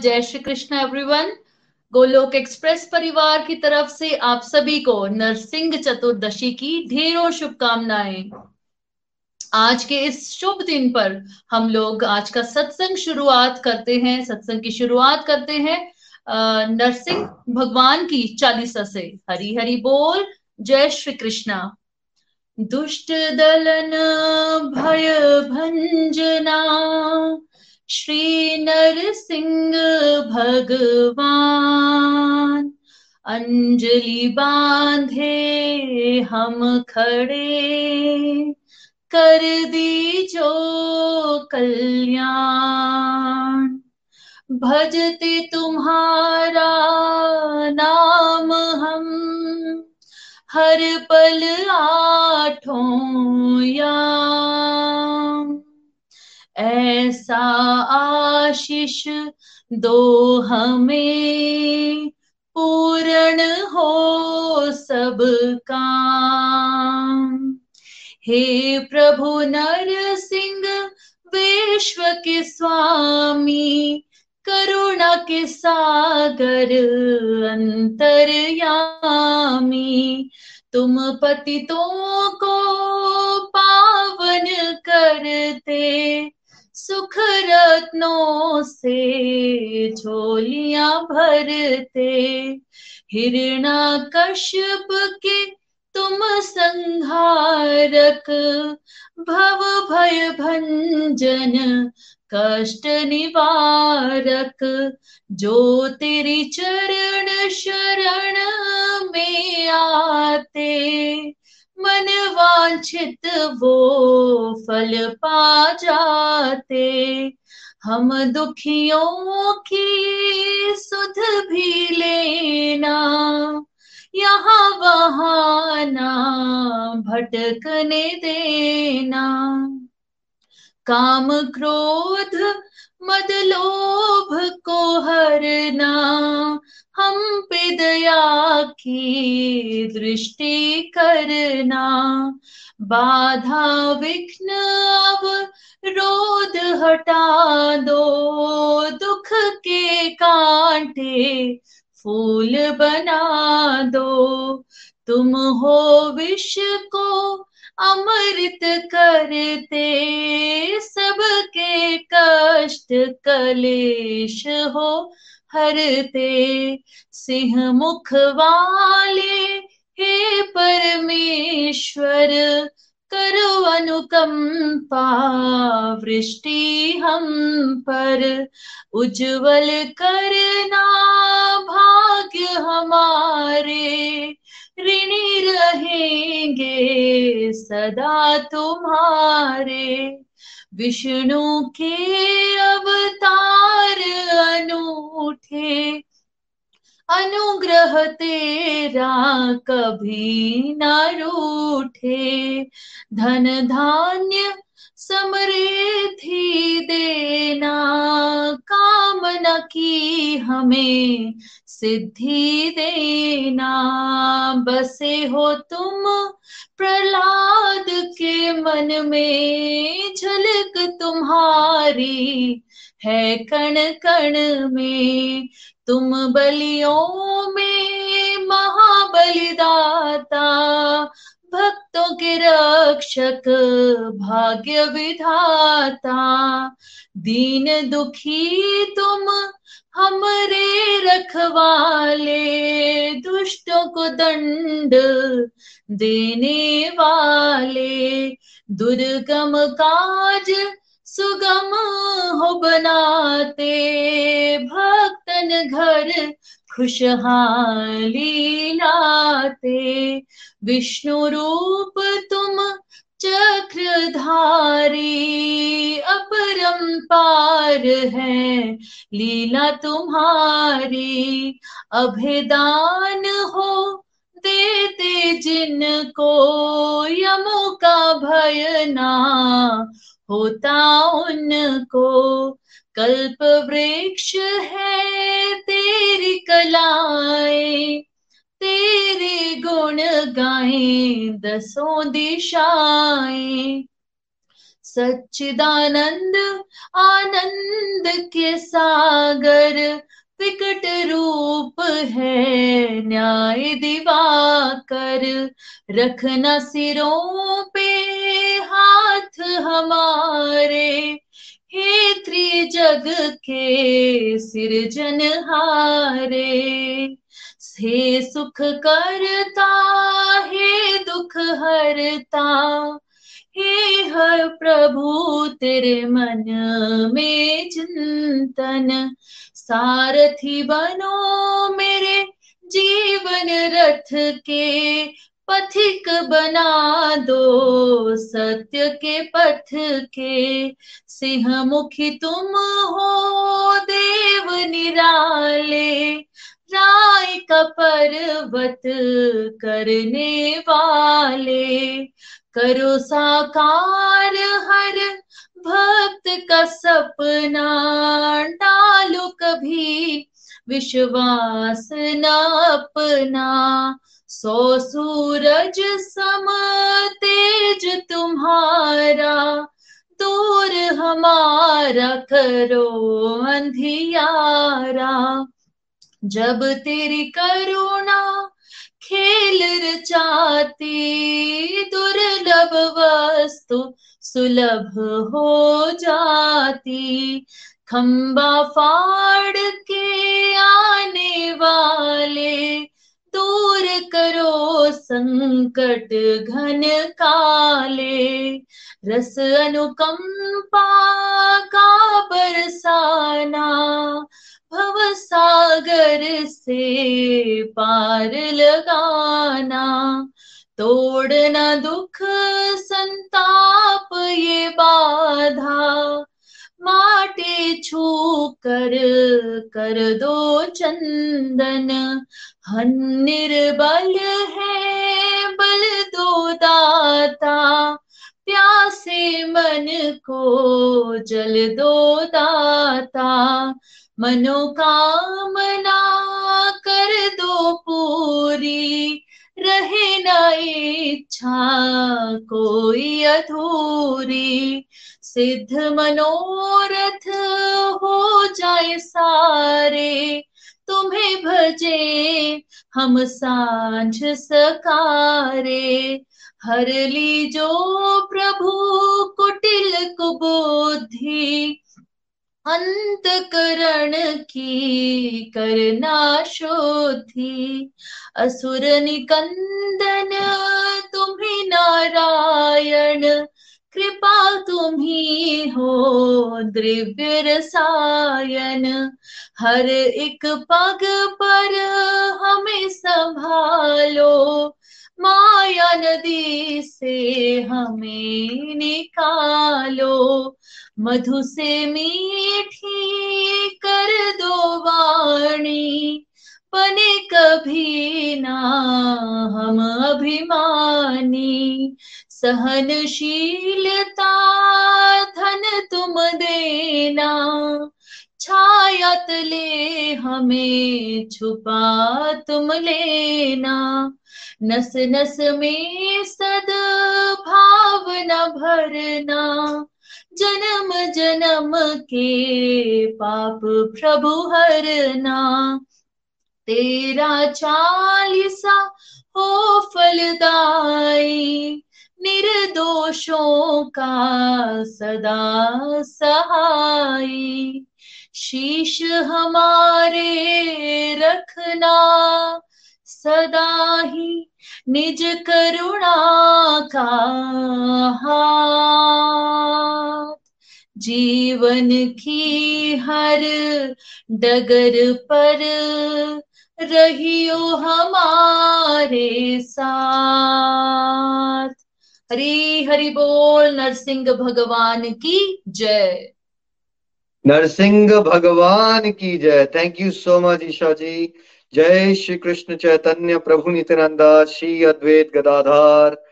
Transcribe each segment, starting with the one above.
जय Shri Krishna everyone Golok express परिवार की तरफ़ से आप सभी को नरसिंह चतुर्दशी की ढेरों शुभकामनाएँ। आज के इस शुभ दिन पर हम लोग आज का सत्संग शुरुआत करते हैं, सत्संग की शुरुआत करते हैं नरसिंह भगवान की चालीसा से। हरी हरी बोल, जय श्री कृष्णा। दुष्ट दलन, भय भंजना श्री नरसिंह भगवान, अंजलि बांधे हम खड़े। कर दी जो कल्याण, भजते तुम्हारा नाम हम। हर पल आठों या ऐसा आशीष दो हमें पूर्ण हो सब काम। हे प्रभु नर सिंह विश्व के स्वामी, करुणा के सागर अंतर्यामी, तुम पतितों को पावन करते सुख रत्नों से झोलियाँ भरते। हिरणा कश्यप के तुम संहारक, भव भय भंजन कष्ट निवारक, जो तेरी चरण शरण में आते। मन वांछित वो फल पा जाते। हम दुखियों की सुध भी लेना, यहाँ वहाँ ना भटकने देना। काम क्रोध मद लोभ को हरना, हम पे दया की दृष्टि करना। बाधा विघ्न अब रोध हटा दो, दुख के कांटे फूल बना दो। तुम हो विष को अमृत करते, सबके कष्ट कलेश हो। हरते सिंह मुख वाले, हे परमेश्वर, करो अनुकंपा वृष्टि हम पर। उज्जवल करना भाग्य हमारे ऋणी रहेंगे सदा तुम्हारे। विष्णु के अवतार अनूठे, अनुग्रह तेरा कभी न रूठे। धन धान्य समृद्धि देना, कामना की हमें सिद्धि देना, बसे हो तुम प्रहलाद के मन में, झलक तुम्हारी है कण कण में। तुम बलियों में महाबलिदाता, भक्तों के रक्षक, भाग्य विधाता। दीन दुखी तुम हमरे रखवाले दुष्टों को दंड देने वाले। दुर्गम काज सुगम हो बनाते, भक्तन घर खुशहाली लाते। विष्णु रूप तुम चक्रधारी अपरंपार है। लीला तुम्हारी, अभिदान हो देते जिनको यमों का भय ना होता उनको कल्प वृक्ष है तेरी कलाएँ। तेरे गुण गाए, दसों दिशाएँ। सच्चिदानंद, आनंद के सागर, विकट रूप है न्याय दिवाकर। रखना सिरों पे हाथ हमारे, हे त्रिजग के सिरजनहारे हे सुख करता, हे दुख हरता। हे हर प्रभु, तेरे मन में चिंतन। सारथी बनो मेरे जीवन रथ के, पथिक बना दो सत्य के पथ के। सिंह मुखी तुम हो, देव निराले। राय का पर्वत करने वाले। करो साकार हर भक्त का सपना, डालो कभी विश्वास न अपना। सो सूरज सम तेज तुम्हारा, दूर हमारा करो अंधियारा। जब तेरी करुणा खेल रचाती, दुर्लभ वस्तु सुलभ हो जाती। खंबा फाड़ के आने वाले, दूर करो संकट घन काले। रस अनुकंपा का बरसाना भव सागर से पार लगाना तोड़ना दुख संताप ये बाधा। माटे छू कर कर दो चंदन, हन निर्बल है बल दो दाता। प्यासे मन को जल दो दाता। मनोकामना कर दो पूरी। रहे न इच्छा कोई अधूरी। सिद्ध मनोरथ हो जाए सारे। तुम्हें भजे हम साँझ सकारे। हर ली जो प्रभु कुटिल कुबुद्धि। अंतकरण की करना शुद्धि। असुर निकंदन तुम्हें नारायण। कृपा तुम्ही हो, द्रव्य रसायन। हर एक पग पर हमें संभालो, माया नदी से हमें निकालो। मधु से मीठी कर दो वाणी, बने कभी ना हम अभिमानी। सहनशीलता, धन तुम देना छाया तले हमें, छुपा तुम लेना। नस नस में सद भावना भरना, जन्म जन्म के पाप प्रभु हरना। तेरा चालीसा हो फलदाई निर्दोषों का सदा सहाई शीश हमारे रखना सदा ही निज करुणा का हाथ। जीवन की हर डगर पर रहियो हमारे साथ। हरी हरि बोल, नरसिंह भगवान की जय। नरसिंह भगवान की जय। Thank you so much Isha ji. जय श्री कृष्ण चैतन्य प्रभु नित्यानंदा, श्री अद्वैत गदाधार,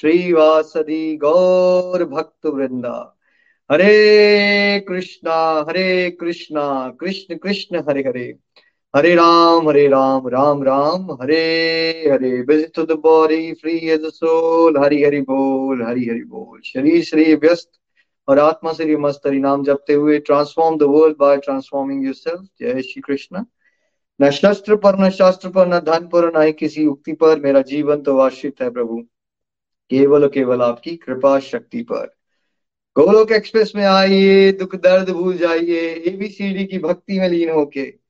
श्री वासदी गौर भक्त वृंदा। Hare Krishna Hare Krishna, Krishna Krishna, Hare Hare. Hare Ram Hare Ram Ram Ram, Hare Hare. Visit to the body free as a soul. Hari Hari बोल, हरि हरि बोल। शरीर शरीर व्यस्त और आत्मा से मस्त। हरि नाम जपते हुए transform the world by transforming yourself जय श्री कृष्ण। न शस्त्र पर, न शास्त्र पर, न धन पर, न ही किसी उक्ति पर। मेरा जीवन तो आश्रित है प्रभु। केवल केवल आपकी कृपा शक्ति पर। गोलोक एक्सप्रेस में आइए, दुख दर्द भूल जाइए। एबीसीडी की भक्ति में लीन होके।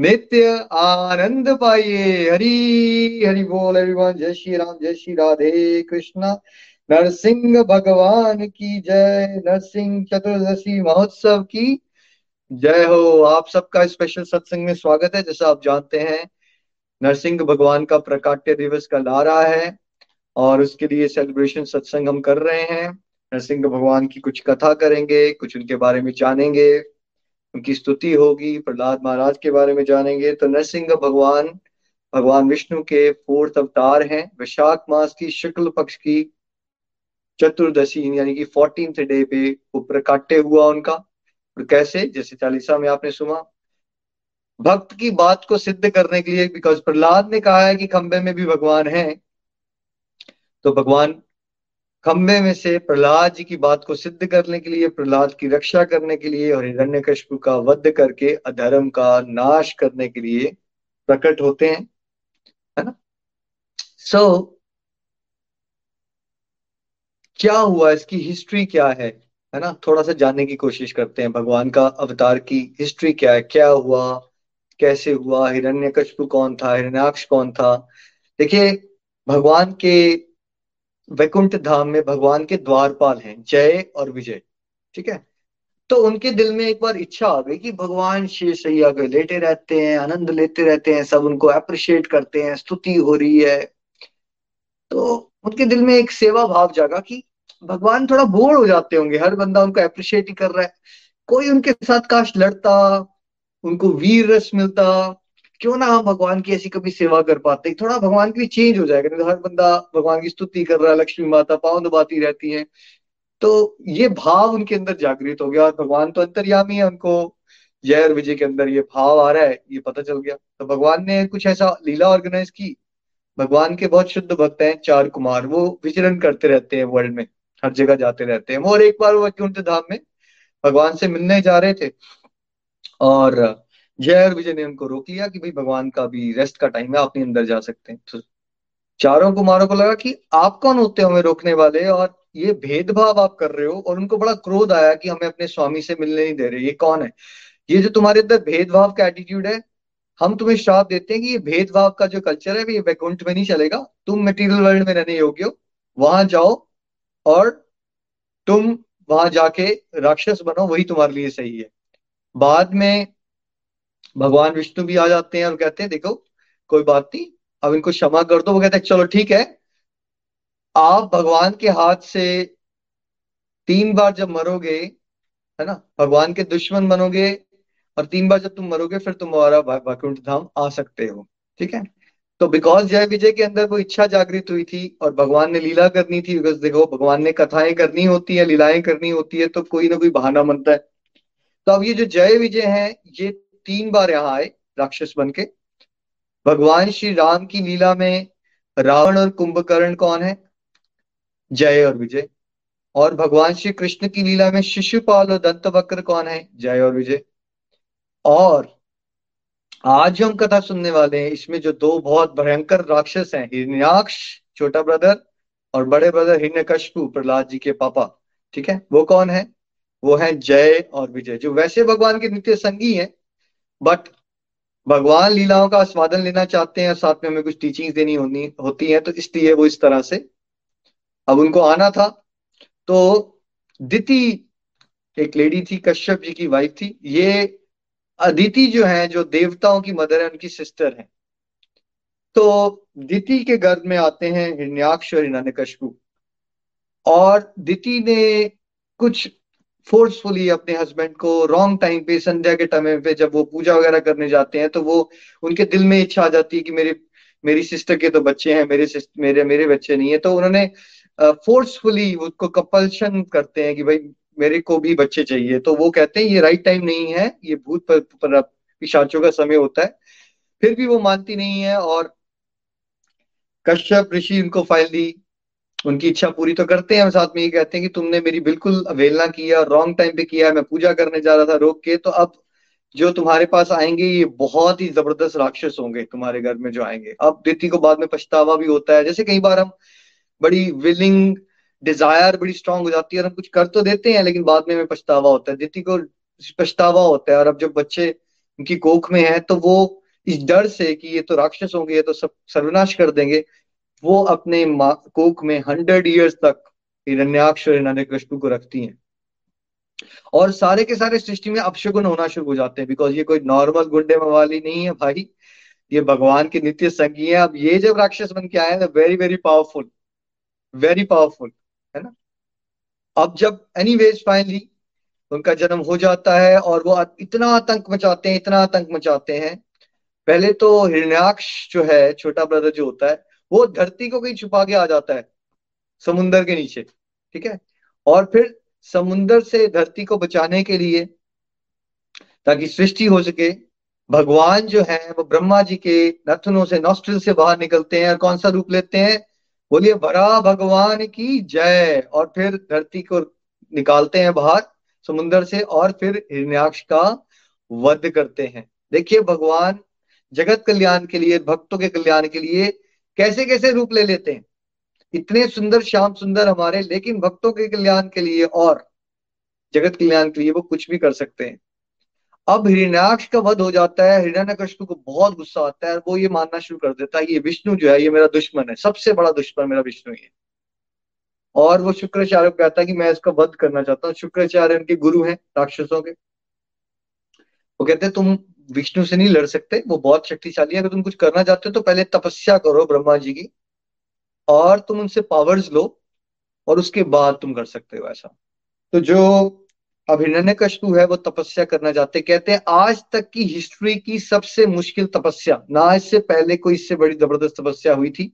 नित्य आनंद पाइए। हरी, हरि बोल एवरीवन जय श्री राम, जय श्री राधे कृष्णा। नरसिंह भगवान की जय। नरसिंह चतुर्दशी महोत्सव की जय हो। आप सबका स्पेशल सत्संग में स्वागत है। जैसा आप जानते हैं, नरसिंह भगवान का प्रकाट्य दिवस कल आ रहा है और उसके लिए सेलिब्रेशन सत्संग हम कर रहे हैं। नरसिंह भगवान की कुछ कथा करेंगे, कुछ उनके बारे में जानेंगे। उनकी स्तुति होगी, प्रहलाद महाराज के बारे में जानेंगे। तो नरसिंह भगवान भगवान विष्णु के फोर्थ अवतार हैं। वैशाख मास की शुक्ल पक्ष की चतुर्दशी, यानी कि फोर्टीन डे पे वो प्रकाट्य हुआ उनका। और कैसे? जैसे चालीसा में आपने सुना। भक्त की बात को सिद्ध करने के लिए बिकॉज़ प्रहलाद ने कहा है कि खंबे में भी भगवान है तो भगवान खंबे में से प्रहलाद जी की बात को सिद्ध करने के लिए प्रहलाद की रक्षा करने के लिए और हिरण्य का वध करके अधर्म का नाश करने के लिए प्रकट होते हैं है ना? सो so, क्या हुआ? इसकी हिस्ट्री क्या है? है ना? थोड़ा सा जानने की कोशिश करते हैं भगवान का अवतार की हिस्ट्री क्या है? क्या हुआ? कैसे हुआ? हिरण्य कौन था? हिरण्याक्ष कौन था? देखिए भगवान के वैकुंठ धाम में भगवान के द्वारपाल हैं, जय और विजय, ठीक है? तो उनके दिल में एक बार इच्छा आ गई कि भगवान शेष सैया के लेटे रहते हैं, आनंद लेते रहते हैं, सब उनको अप्रिशिएट करते हैं, स्तुति हो रही है। तो उनके दिल में एक सेवा भाव जागा कि भगवान थोड़ा बोर हो जाते होंगे, हर बंदा उनको अप्रिशिएट ही कर रहा है। कोई उनके साथ काश लड़ता, उनको वीर रस मिलता क्यों ना हम भगवान की ऐसी कभी सेवा कर पाते? थोड़ा भगवान के लिए चेंज हो जाएगा। नहीं तो हर बंदा भगवान की स्तुति कर रहा है, लक्ष्मी माता पाव दबाती रहती है। तो ये भाव उनके अंदर जागृत हो गया और भगवान तो अंतर्यामी है, उनको जय और विजय के अंदर ये भाव आ रहा है, ये पता चल गया। तो भगवान ने कुछ ऐसा लीला ऑर्गेनाइज की। भगवान के बहुत शुद्ध भक्त हैं, चार कुमार। वो विचरण करते रहते हैं वर्ल्ड में, हर जगह जाते रहते हैं। और एक बार वो वैकुंठ धाम में भगवान से मिलने जा रहे थे और जय और विजय ने उनको रोक लिया कि भाई भगवान का भी रेस्ट का टाइम है, आप नहीं अंदर जा सकते तो चारों कुमारों को लगा कि आप कौन होते हो हमें रोकने वाले? और ये भेदभाव आप कर रहे हो, और उनको बड़ा क्रोध आया कि हमें अपने स्वामी से मिलने नहीं दे रहे। ये कौन है? ये जो तुम्हारे अंदर भेदभाव का एटीट्यूड है, हम तुम्हें श्राप देते हैं कि ये भेदभाव का जो कल्चर है, ये वैकुंठ में नहीं चलेगा। तुम मटेरियल वर्ल्ड में रहने योग्य हो। वहाँ जाओ और तुम वहाँ जाके राक्षस बनो, वही तुम्हारे लिए सही है। बाद में भगवान विष्णु भी आ जाते हैं और कहते हैं, देखो, कोई बात नहीं, अब इनको क्षमा कर दो। वो कहते हैं, चलो, ठीक है। आप भगवान के हाथ से तीन बार जब मरोगे, है ना, भगवान के दुश्मन बनोगे और तीन बार जब तुम मरोगे, फिर तुम हमारा वैकुंठ धाम आ सकते हो, ठीक है? तो बिकॉज़ जय विजय के अंदर वो इच्छा जागृत हुई थी और भगवान ने लीला करनी थी बिकॉज़ देखो, भगवान ने कथाएँ करनी होती है, लीलाएँ करनी होती है तो कोई ना कोई बहाना बनता है। तो अब ये जो जय विजय है, ये तीन बार यहाँ आए राक्षस बन के भगवान श्री राम की लीला में रावण और कुंभकर्ण कौन है? जय और विजय। और भगवान श्री कृष्ण की लीला में शिशुपाल और दंत वक्र कौन है? जय और विजय। और आज हम कथा सुनने वाले हैं, इसमें जो दो बहुत भयंकर राक्षस हैं, हिरण्याक्ष, छोटा ब्रदर, और बड़े ब्रदर हिरण्यकशपु प्रहलाद जी के पापा। ठीक है? वो कौन है? वो है जय और विजय, जो वैसे भगवान के नित्य संगी हैं बट भगवान लीलाओं का आस्वादन लेना चाहते हैं साथ में हमें कुछ टीचिंग्स देनी होनी, होती हैं तो इसलिए वो इस तरह से। अब उनको आना था। तो दिति एक लेडी थी, कश्यप जी की वाइफ थी। ये अदिति जो है, जो देवताओं की मदर है, उनकी सिस्टर है। तो दिति के गर्भ में आते हैं हिरण्याक्ष और हिरण्यकशपु और दिति ने कुछ फोर्सफुली अपने हस्बैंड को रॉन्ग टाइम पे संध्या के टाइम पे जब वो पूजा वगैरह करने जाते हैं तो वो उनके दिल में इच्छा आ जाती है कि मेरे मेरी सिस्टर के तो बच्चे हैं मेरे मेरे मेरे बच्चे नहीं है। तो उन्होंने फोर्सफुली uh, उसको कंपल्शन करते हैं कि भाई मेरे को भी बच्चे चाहिए। तो वो कहते हैं ये राइट टाइम नहीं है ये भूत पर पिशाचों का समय होता है। फिर भी वो मानती नहीं है और कश्यप ऋषि उनको फ़ाइल दी उनकी इच्छा पूरी तो करते हैं, हम साथ में ये कहते हैं कि तुमने मेरी बिल्कुल अवेलना किया रॉन्ग टाइम पे किया है, मैं पूजा करने जा रहा था रोक के तो अब जो तुम्हारे पास आएँगे, ये बहुत ही ज़बरदस्त राक्षस होंगे तुम्हारे घर में जो आएँगे। अब दिति को बाद में पछतावा भी होता है। जैसे कई बार हम बड़ी विलिंग डिज़ायर बड़ी स्ट्रांग हो जाती है और हम कुछ कर तो देते हैं, लेकिन बाद में हमें पछतावा होता है। दिति को पछतावा होता है और अब जब बच्चे उनकी कोख में है तो वो इस डर से कि ये तो राक्षस होंगे, ये तो सब सर्वनाश कर देंगे। वो अपने कोक में हंड्रेड ईयर्स तक हिरण्याक्ष और हिरण्यकश्यप को रखती हैं। और सारे के सारे सृष्टि में अपशगुन होना शुरू हो जाते हैं बिकॉज़ ये कोई नॉर्मल गुंडे मवाली नहीं है भाई। ये भगवान के नित्य संगी है। अब ये जब राक्षस बन के आए हैं very very powerful very powerful है ना? अब जब एनी वेज फाइनली उनका जन्म हो जाता है और वो इतना आतंक मचाते हैं, इतना आतंक मचाते हैं। पहले तो हिरण्याक्ष जो है, छोटा ब्रदर जो होता है वो धरती को कहीं छुपा के आ जाता है समुन्दर के नीचे, ठीक है? और फिर समुन्दर से धरती को बचाने के लिए, ताकि सृष्टि हो सके, भगवान जो है, वो ब्रह्मा जी के नथनों से, नॉस्ट्रिल से बाहर निकलते हैं और कौन सा रूप लेते हैं? बोलिए बड़ा भगवान की जय। और फिर धरती को निकालते हैं बाहर समुन्दर से, और फिर हिरण्याक्ष का वध करते हैं। देखिए, भगवान जगत कल्याण के लिए, भक्तों के कल्याण के लिए कैसे कैसे रूप ले लेते हैं? इतने सुंदर, श्याम सुंदर हमारे, लेकिन भक्तों के कल्याण के लिए और जगत कल्याण के लिए वो कुछ भी कर सकते हैं। अब हिरण्याक्ष का वध हो जाता है हिरण्यकश्यप को बहुत गुस्सा आता है वो ये मानना शुरू कर देता है, ये विष्णु जो है, ये मेरा दुश्मन है, सबसे बड़ा दुश्मन मेरा विष्णु ही है। और वो शुक्राचार्य को कहता है कि मैं इसका वध करना चाहता हूँ। शुक्राचार्य उनके गुरु हैं, राक्षसों के। वो कहते हैं, तुम विष्णु से नहीं लड़ सकते, वो बहुत शक्तिशाली है। अगर तुम कुछ करना चाहते हो तो पहले तपस्या करो ब्रह्मा जी की, और तुम उनसे पावर्स लो, और उसके बाद तुम कर सकते हो ऐसा। तो जो अभिनन्य कशपु है, वो तपस्या करना चाहते कहते हैं, आज तक की हिस्ट्री की सबसे मुश्किल तपस्या, ना इससे पहले कोई इससे बड़ी ज़बरदस्त तपस्या हुई थी।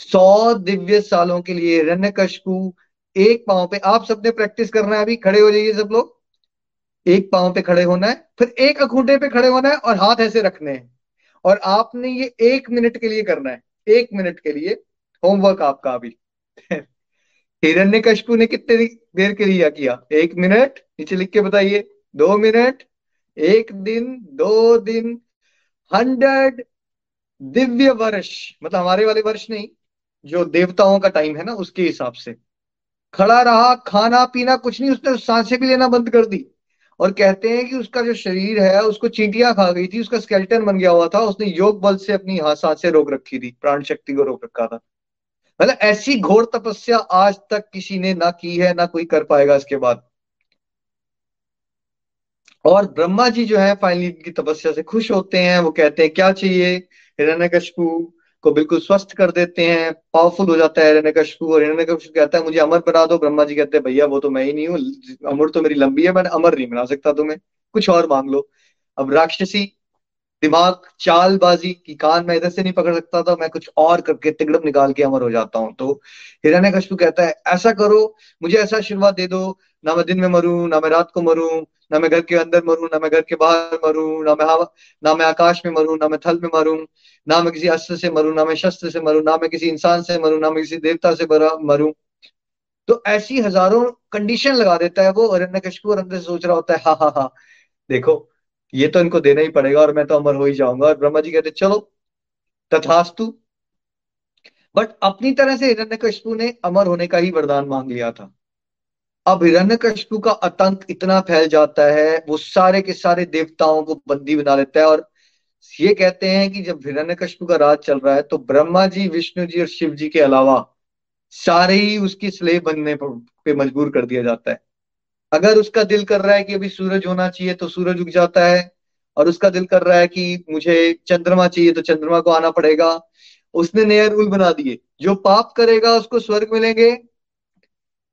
सौ दिव्य सालों के लिए हिरण्य एक पाँव पे। आप सबने प्रैक्टिस करना है अभी, खड़े हो जाइए सब लोग। एक पाँव पे खड़े होना है, फिर एक अखूटे पे खड़े होना है और हाथ ऐसे रखने हैं। और आपने ये एक मिनट के लिए करना है, एक मिनट के लिए होमवर्क आपका अभी। हिरण्य कशपू ने कितने देर के लिए किया? एक मिनट, नीचे लिख के बताइए। दो मिनट, एक दिन, दो दिन, हंड्रेड दिव्य वर्ष मतलब हमारे वाले वर्ष नहीं, जो देवताओं का टाइम है ना, उसके हिसाब से। खड़ा रहा, खाना पीना कुछ नहीं, उसने साँसें भी लेना बंद कर दी। और कहते हैं कि उसका जो शरीर है, उसको चींटियाँ खा गई थी, उसका स्केल्टन बन गया हुआ था, उसने योग बल से अपनी साँसें रोक रखी थी, प्राण शक्ति को रोक रखा था। मतलब ऐसी घोर तपस्या आज तक किसी ने ना की है, ना कोई कर पाएगा इसके बाद। और ब्रह्मा जी जो है, फाइनली की तपस्या से खुश होते हैं, वो कहते हैं, क्या चाहिए हिरण्यकशपु को बिल्कुल स्वस्थ कर देते हैं पावरफुल हो जाता है हिरण्यकशपु और हिरण्यकशपु कहता है, मुझे अमर बना दो। ब्रह्मा जी कहते हैं, भैया, वो तो मैं ही नहीं हूँ, अमर तो मेरी लंबी है, मैं अमर नहीं बना सकता तुम्हें। कुछ और मांग लो। अब राक्षसी, दिमाग, चालबाजी की कान में इधर से नहीं पकड़ सकता था, मैं कुछ और करके तिगड़म निकाल के अमर हो जाता हूँ। तो हिरण्य कहता है, ऐसा करो, मुझे ऐसा आशीर्वाद दे दो ना मैं दिन में मरू ना मैं रात को मरू ना मैं घर के अंदर मरू ना मैं घर के बाहर मरू ना मैं हवा ना मैं आकाश में मरू ना मैं थल में मरू ना मैं किसी अस्त्र से मरू ना मैं शस्त्र से मरू ना मैं किसी इंसान से मरू ना मैं किसी देवता से मरू तो ऐसी हज़ारों कंडीशन लगा देता है वो हिरण्य कशु और अंदर से सोच रहा होता है हा हा हा देखो ये तो इनको देना ही पड़ेगा और मैं तो अमर हो ही जाऊँगा और ब्रह्मा जी कहते चलो तथास्तु बट अपनी तरह से हिरण्यकशिपु ने अमर होने का ही वरदान मांग लिया था अब हिरण्यकशिपु का आतंक इतना फैल जाता है, वो सारे के सारे देवताओं को बंदी बना लेता है और ये कहते हैं कि जब हिरण्यकश्यप का राज चल रहा है तो ब्रह्मा जी, विष्णु जी और शिव जी के अलावा सारे ही उसकी स्लेव बनने पे मजबूर कर दिया जाता है। अगर उसका दिल कर रहा है कि अभी सूरज होना चाहिए तो सूरज उग जाता है। और उसका दिल कर रहा है कि मुझे चंद्रमा चाहिए तो चंद्रमा को आना पड़ेगा। उसने नया रूल बना दिए। जो पाप करेगा, उसको स्वर्ग मिलेंगे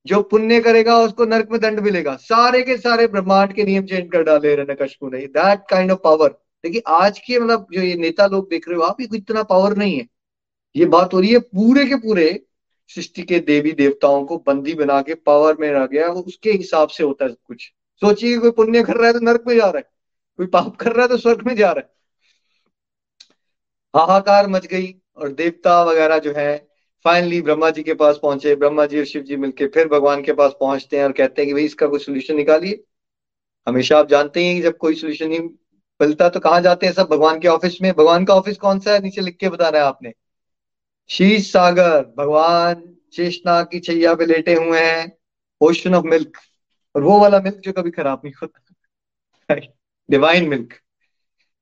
जो पुण्य करेगा, उसको नरक में दंड मिलेगा। सारे के सारे ब्रह्मांड के नियम चेंज कर डाले हिरण्यकश्यप ने। दैट काइंड ऑफ़ पावर देखिए, आज के मतलब जो ये नेता लोग देख रहे हो आप इतना पावर नहीं है। ये बात हो रही है पूरे के पूरे सृष्टि के देवी देवताओं को बंदी बना के पावर में रह गया वो उसके हिसाब से होता है कुछ। सोचिए, कोई पुण्य कर रहा है तो नरक में जा रहा है। कोई पाप कर रहा है तो स्वर्ग में जा रहा है। हाहाकार मच गई और देवता वगैरह जो है फाइनली ब्रह्मा जी के पास पहुँचे ब्रह्मा जी और शिव जी मिलके फिर भगवान के पास पहुँचते हैं और कहते हैं कि भाई इसका कोई सोल्यूशन निकालिए हमेशा आप जानते हैं कि जब कोई सोल्यूशन नहीं मिलता तो कहाँ जाते हैं सब भगवान के ऑफ़िस में भगवान का ऑफ़िस कौन सा है नीचे लिख के बताना है आपने शीश सागर भगवान शेषनाग की छैया पे लेटे हुए हैं ओशन ऑफ़ मिल्क और वो वाला मिल्क जो कभी खराब नहीं होता डिवाइन मिल्क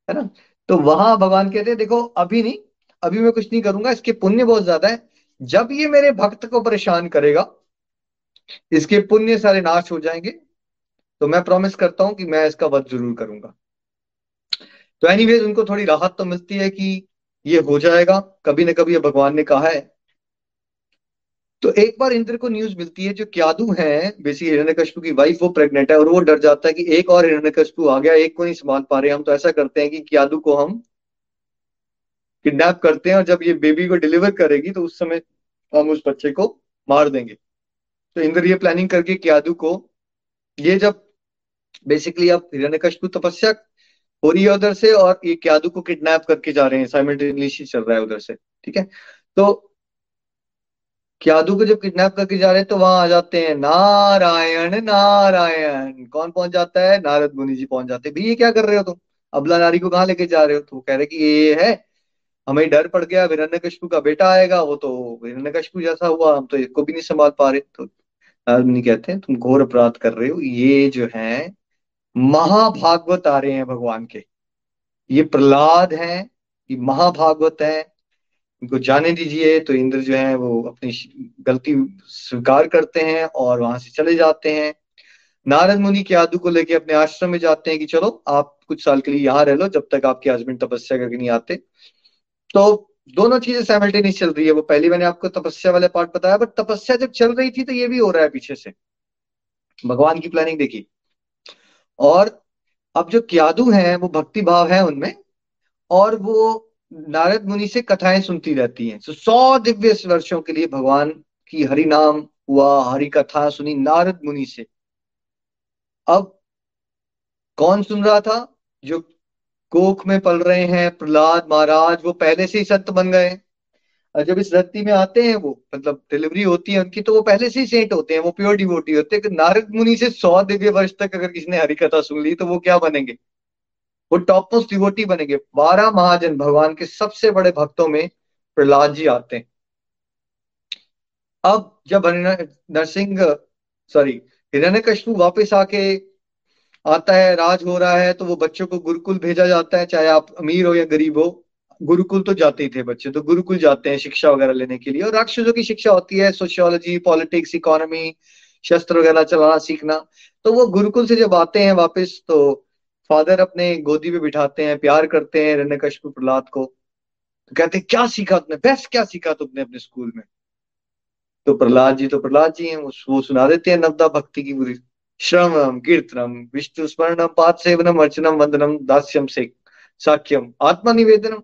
है ना तो वहाँ भगवान कहते हैं देखो अभी नहीं अभी मैं कुछ नहीं करूँगा इसके पुण्य बहुत ज़्यादा है जब ये मेरे भक्त को परेशान करेगा, इसके पुण्य सारे नाश हो जाएँगे तो मैं प्रॉमिस करता हूँ कि मैं इसका वध ज़रूर करूँगा। तो एनीवेज उनको थोड़ी राहत तो मिलती है कि ये हो जाएगा। कभी ना कभी भगवान ने कहा है। तो एक बार इंद्र को न्यूज़ मिलती है, जो क्यादू है बेसिक हिरण्यकश्यप की वाइफ वो प्रेग्नेंट है, और वो डर जाता है कि एक और हिरण्यकश्यप आ गया, एक को नहीं संभाल पा रहे, हम तो ऐसा करते हैं कि क्यादू को हम किडनैप करते हैं और जब ये बेबी को डिलीवर करेगी तो उस समय हम उस बच्चे को मार देंगे। तो इंद्र ये प्लानिंग करके क्यादू को ये जब बेसिकली अब हिरण्यकश्यप तपस्या हो रही है उधर से और ये क्यादू को किडनैप करके जा रहे हैं साइमल्टेनियसली चल रहा है उधर से, ठीक है? तो क्यादू को जब किडनैप करके जा रहे हैं तो वहाँ आ जाते हैं, नारायण नारायण, कौन पहुँच जाता है? नारद मुनि जी पहुँच जाते हैं, भाई ये क्या कर रहे हो तुम? अबला नारी को कहाँ लेके जा रहे हो? तो कह रहे कि ये है हमें डर पड़ गया हिरण्यकश्यप का बेटा आएगा, वो तो हिरण्यकश्यप जैसा हुआ, हम तो इसको भी नहीं संभाल पा रहे तो मुनि कहते हैं, तुम घोर अपराध कर रहे हो, ये जो है, महाभागवत आ रहे हैं भगवान के। ये प्रहलाद है, ये महाभागवत है, इनको जाने दीजिए तो इंद्र जो है, वो अपनी गलती स्वीकार करते हैं और वहाँ से चले जाते हैं। नारद मुनि के आदू को लेके अपने आश्रम में जाते हैं कि चलो, आप कुछ साल के लिए यहाँ रह लो, जब तक आपके हस्बैंड तपस्या करके नहीं आते। तो दोनों चीज़ें साइमल्टेनियस चल रही है। वो पहली मैंने आपको तपस्या वाले पार्ट बताया बट तपस्या जब चल रही थी तो ये भी हो रहा है पीछे से। भगवान की प्लानिंग देखी। और अब जो क्यादू हैं, वो भक्ति भाव है उनमें, और वो नारद मुनि से कथाएँ सुनती रहती हैं। तो सौ दिव्य वर्षों के लिए भगवान की हरि नाम हुआ, हरि कथा सुनी नारद मुनि से। अब कौन सुन रहा था? जो कोख में पल रहे हैं, प्रहलाद महाराज, वो पहले से ही संत बन गए। और जब इस धरती में आते हैं वो मतलब डिलीवरी होती है उनकी तो वो पहले से ही सेंट होते हैं, वो प्योर डिवोटी होते हैं। नारद मुनि से सौ दिव्य वर्ष तक अगर किसी ने हरिकथा सुन ली तो वो क्या बनेंगे? वो टॉप मोस्ट डिवोटी बनेंगे। बारह महाजन भगवान के सबसे बड़े भक्तों में प्रहलाद जी आते हैं। अब जब नरसिंह सॉरी हिरण्यकश्यप वापस आके आता है, राज हो रहा है तो वो बच्चों को गुरुकुल भेजा जाता है, चाहे आप अमीर हो या गरीब हो। गुरुकुल तो जाते ही थे बच्चे तो गुरुकुल जाते हैं शिक्षा वगैरह लेने के लिए। और राक्षसों की शिक्षा होती है सोशियोलॉजी पॉलिटिक्स इकोनॉमी शस्त्र वगैरह चलाना, सीखना। तो वो गुरुकुल से जब आते हैं वापस तो फादर अपने गोदी पे बिठाते हैं, प्यार करते हैं रण्य कश्यप प्रहलाद को। तो कहते हैं, क्या सीखा तुमने? बेस्ट क्या सीखा तुमने अपने स्कूल में? तो प्रहलाद जी तो प्रहलाद जी हैं, वो सुना देते हैं नवदा भक्ति की पूरी श्रवणम कीर्तनम विष्णु स्मरणम पाद सेवनम अर्चनम वंदनम दास्यम से साक्यम आत्मनिवेदनम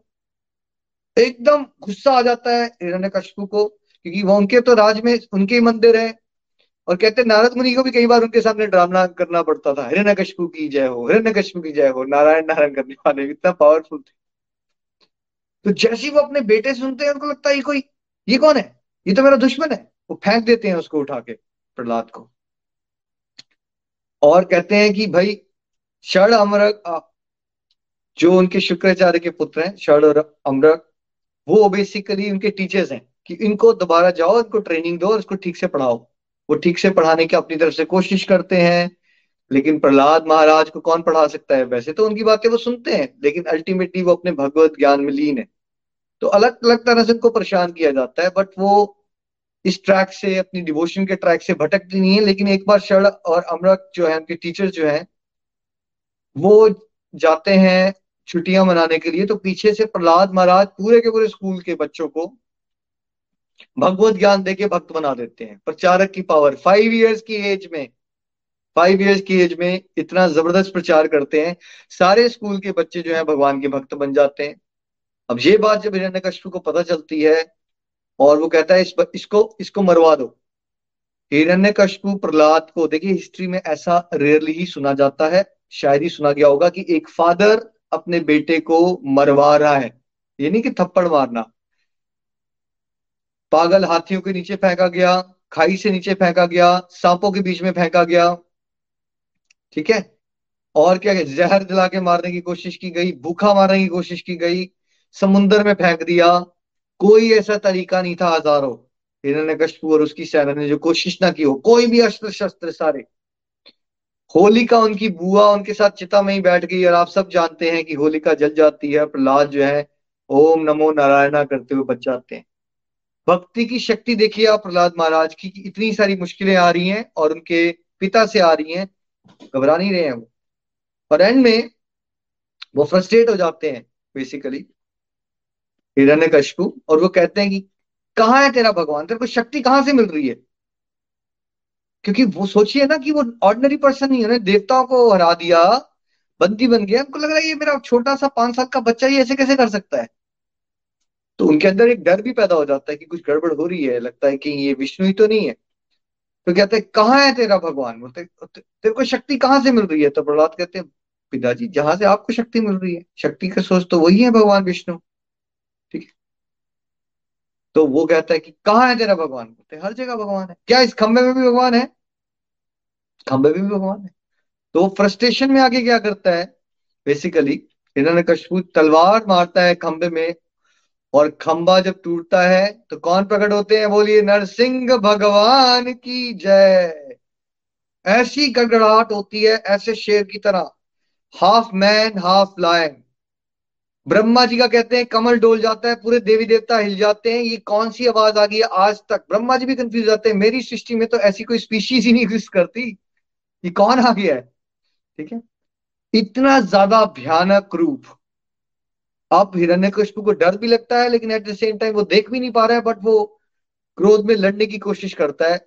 एकदम गुस्सा आ जाता है हिरण्य कश्यप को, क्योंकि वो उनके तो राज में, उनके ही मंदिर है। और कहते नारद मुनि को भी कई बार उनके सामने ड्रामना करना पड़ता था हिरण्य कश्यप की जय हो हिरण्य कश्यप की जय हो, नारायण नारायण करने वाले, इतना पावरफुल थे। तो जैसे वो अपने बेटे सुनते हैं, उनको लगता है, ये कोई, ये कौन है? ये तो मेरा दुश्मन है। वो फेंक देते हैं उसको उठा के, प्रहलाद को। और कहते हैं कि भाई, षड अमर जो उनके शुक्राचार्य के पुत्र हैं, षड और अमरक वो बेसिकली उनके टीचर्स हैं कि इनको दोबारा जाओ, इनको ट्रेनिंग दो और इसको ठीक से पढ़ाओ। वो ठीक से पढ़ाने की अपनी तरफ़ से कोशिश करते हैं, लेकिन प्रहलाद महाराज को कौन पढ़ा सकता है? वैसे तो उनकी बातें वो सुनते हैं, लेकिन अल्टीमेटली वो अपने भगवत ज्ञान में लीन है। तो अलग अलग तरह से उनको परेशान किया जाता है बट वो इस ट्रैक से, अपनी डिवोशन के ट्रैक से भटकती नहीं है, लेकिन एक बार शरण और अमृत जो है, उनके टीचर जो है, वो जाते हैं छुट्टियाँ मनाने के लिए तो पीछे से प्रहलाद महाराज पूरे के पूरे स्कूल के बच्चों को भगवत ज्ञान देके भक्त बना देते हैं। प्रचारक की पावर फाइव इयर्स की एज में फाइव इयर्स की एज में इतना ज़बरदस्त प्रचार करते हैं। सारे स्कूल के बच्चे जो है, भगवान के भक्त बन जाते हैं। अब ये बात जब हिरण्य को पता चलती है और वो कहता है इस इसको इसको मरवा दो। हिरण्य कश्यप प्रहलाद को, देखिए हिस्ट्री में ऐसा रेयरली ही सुना जाता है, शायद ही सुना गया होगा कि एक फादर अपने बेटे को मरवा रहा है। ये नहीं कि थप्पड़ मारना। पागल हाथियों के नीचे फेंका गया, खाई से नीचे फेंका गया, सांपों के बीच में फेंका गया। ठीक है? और क्या जहर दिला के मारने की कोशिश की गई, भूखा मारने की कोशिश की गई समुन्द्र में फेंक दिया कोई ऐसा तरीका नहीं था हज़ारों। हिरण्य कश्यप और उसकी सेना ने जो कोशिश ना की हो, कोई भी अस्त्र शस्त्र सारे। होलिका उनकी बुआ, उनके साथ चिता में ही बैठ गई और आप सब जानते हैं कि होलिका जल जाती है, प्रहलाद जो है, ओम नमो नारायणा करते हुए बच जाते हैं। भक्ति की शक्ति देखिए आप प्रहलाद महाराज की इतनी सारी मुश्किलें आ रही हैं और उनके पिता से आ रही हैं, घबरा नहीं रहे हैं वो। और एंड में वो फ्रस्ट्रेट हो जाते हैं बेसिकली हिरण्य कशपू और वो कहते हैं कि, कहाँ है तेरा भगवान? तेरे को शक्ति कहाँ से मिल रही है? क्योंकि वो सोचिए ना कि वो ऑर्डिनरी पर्सन नहीं है देवताओं को हरा दिया, बंदी बन गया। उनको लग रहा है ये मेरा छोटा सा पाँच साल का बच्चा ही ऐसे कैसे कर सकता है? तो उनके अंदर एक डर भी पैदा हो जाता है कि कुछ गड़बड़ हो रही है, लगता है कि ये विष्णु ही तो नहीं है। तो कहते हैं, कहाँ है तेरा भगवान? बोलते तेरे को शक्ति कहाँ से मिल रही है? तो प्रहलाद कहते हैं, पिताजी, जहाँ से आपको शक्ति मिल रही है। शक्ति का सोच तो वही है भगवान विष्णु। तो वो कहता है कि कहाँ है तेरा भगवान? बोलते हर जगह भगवान है। क्या इस खंबे में भी भगवान है? खंबे में भी भगवान है। तो वो फ्रस्ट्रेशन में आगे क्या करता है? बेसिकली इन्होंने कशपू तलवार मारता है खंबे में, और खंबा जब टूटता है तो कौन प्रकट होते हैं? बोलिए, नरसिंह भगवान की जय। ऐसी गड़गड़ाहट होती है, ऐसे शेर की तरह। Half man half lion Brahma ji का कहते हैं, कमल डोल जाता है, पूरे देवी देवता हिल जाते हैं, ये कौन सी आवाज़ आ गई है आज तक? ब्रह्मा जी भी कंफ्यूज जाते हैं, मेरी सृष्टि में तो ऐसी कोई स्पीशीज ही नहीं एग्जिस्ट करती। ये कौन आ गया है? ठीक है? इतना ज़्यादा भयानक रूप। अब हिरण्य को डर भी लगता है, लेकिन एट द सेम टाइम वो देख भी नहीं पा रहा है बट वो क्रोध में लड़ने की कोशिश करता है।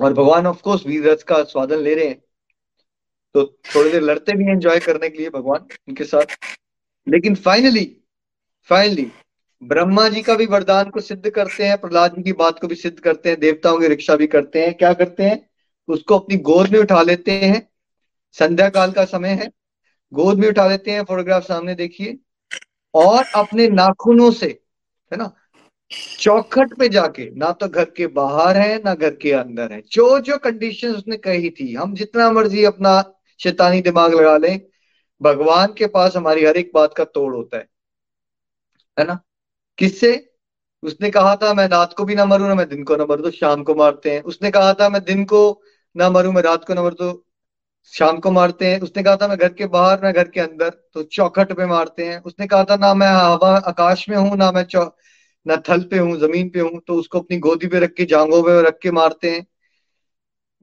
और भगवान ऑफ़ कोर्स वीर रथ का स्वादन ले रहे हैं। तो थोड़ी देर लड़ते भी एंजॉय करने के लिए भगवान, उनके साथ। लेकिन फाइनली फाइनली ब्रह्मा जी का भी वरदान को सिद्ध करते हैं, प्रहलाद जी की बात को भी सिद्ध करते हैं, देवताओं की रक्षा भी करते हैं। क्या करते हैं? उसको अपनी गोद में उठा लेते हैं। संध्या काल का समय है। गोद में उठा लेते हैं फोटोग्राफ सामने देखिए। और अपने नाखूनों से, है ना, चौखट पे जाके, ना तो घर के बाहर है, ना घर के अंदर है। जो जो कंडीशन उसने कही थी, हम जितना मर्ज़ी अपना शैतानी दिमाग लगा लें भगवान के पास हमारी हर एक बात का तोड़ होता है। है ना? किससे? उसने कहा था, मैं रात को भी ना मरू, ना मैं दिन को ना मरू। तो शाम को मारते हैं। उसने कहा था, मैं दिन को ना मरू, मैं रात को ना मरू। तो शाम को मारते हैं। उसने कहा था, मैं घर के बाहर, मैं घर के अंदर। तो चौखट पे मारते हैं। उसने कहा था, ना मैं हवा, आकाश में हूँ, ना मैं चौ, ना थल पे हूँ, ज़मीन पे हूँ। तो उसको अपनी गोदी पे रख के जांगों पे रख के मारते हैं।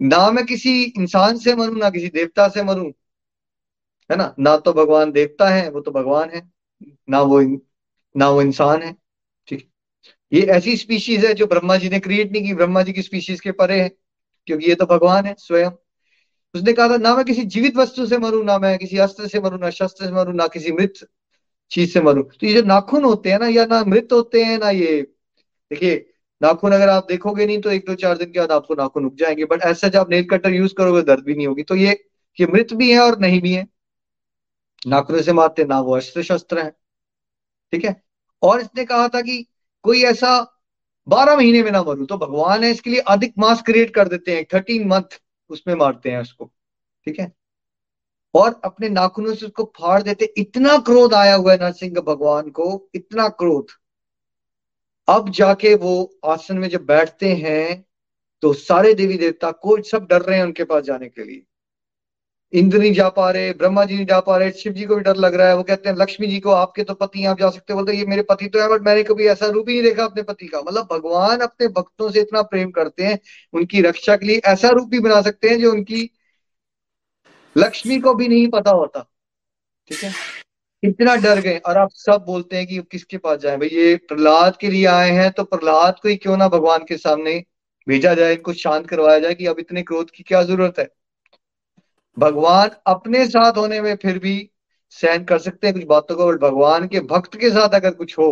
ना मैं किसी इंसान से मरू, ना किसी देवता से मरूं है ना? ना तो भगवान देवता है, वो तो भगवान है। ना वो ना वो इंसान है। ठीक ये ऐसी स्पीशीज है जो ब्रह्मा जी ने क्रिएट नहीं की। ब्रह्मा जी की स्पीशीज के परे है, क्योंकि ये तो भगवान है, स्वयं। उसने कहा था, ना मैं किसी जीवित वस्तु से मरू, ना मैं किसी अस्त्र से मरू, ना शस्त्र से मरू, ना किसी मृत चीज़ से मरू। तो ये जो नाखून होते हैं ना, या ना मृत होते हैं, ना ये, देखिए, नाखून अगर आप देखोगे नहीं तो एक दो चार दिन के बाद आपको नाखून उग जाएँगे। बट ऐसा जब आप नेल कटर यूज़ करोगे, दर्द भी नहीं होगी। तो ये ये मृत भी है और नहीं भी है। नाखून से मारते, ना वो अस्त्र शस्त्र है। ठीक है? और इसने कहा था कि कोई ऐसा बारह महीने में ना मरू तो भगवान है, इसके लिए अधिक मास क्रिएट कर देते हैं थर्टीन मंथ उसमें मारते हैं उसको। ठीक है? और अपने नाखूनों से उसको फाड़ देते, इतना क्रोध आया हुआ है नरसिंह भगवान को, इतना क्रोध। अब जाके वो आसन में जब बैठते हैं तो सारे देवी देवता को सब डर रहे हैं उनके पास जाने के लिए। इंद्र नहीं जा पा रहे, ब्रह्मा जी नहीं जा पा रहे, शिव जी को भी डर लग रहा है। वो कहते हैं, लक्ष्मी जी को आपके तो पति आप जा सकते बोलते ये मेरे पति तो है, बट मैंने कभी ऐसा रूप ही नहीं देखा अपने पति का। मतलब भगवान अपने भक्तों से इतना प्रेम करते हैं, उनकी रक्षा के लिए ऐसा रूप भी बना सकते हैं जो उनकी लक्ष्मी को भी नहीं पता होता। ठीक है? इतना डर गए। और आप सब बोलते हैं कि किसके पास जाए? भाई, ये प्रहलाद के लिए आए हैं तो प्रहलाद को ही क्यों ना भगवान के सामने भेजा जाए, इनको शांत करवाया जाए कि अब इतने क्रोध की क्या ज़रूरत है? भगवान अपने साथ होने में फिर भी सहन कर सकते हैं कुछ बातों को बट भगवान के भक्त के साथ अगर कुछ हो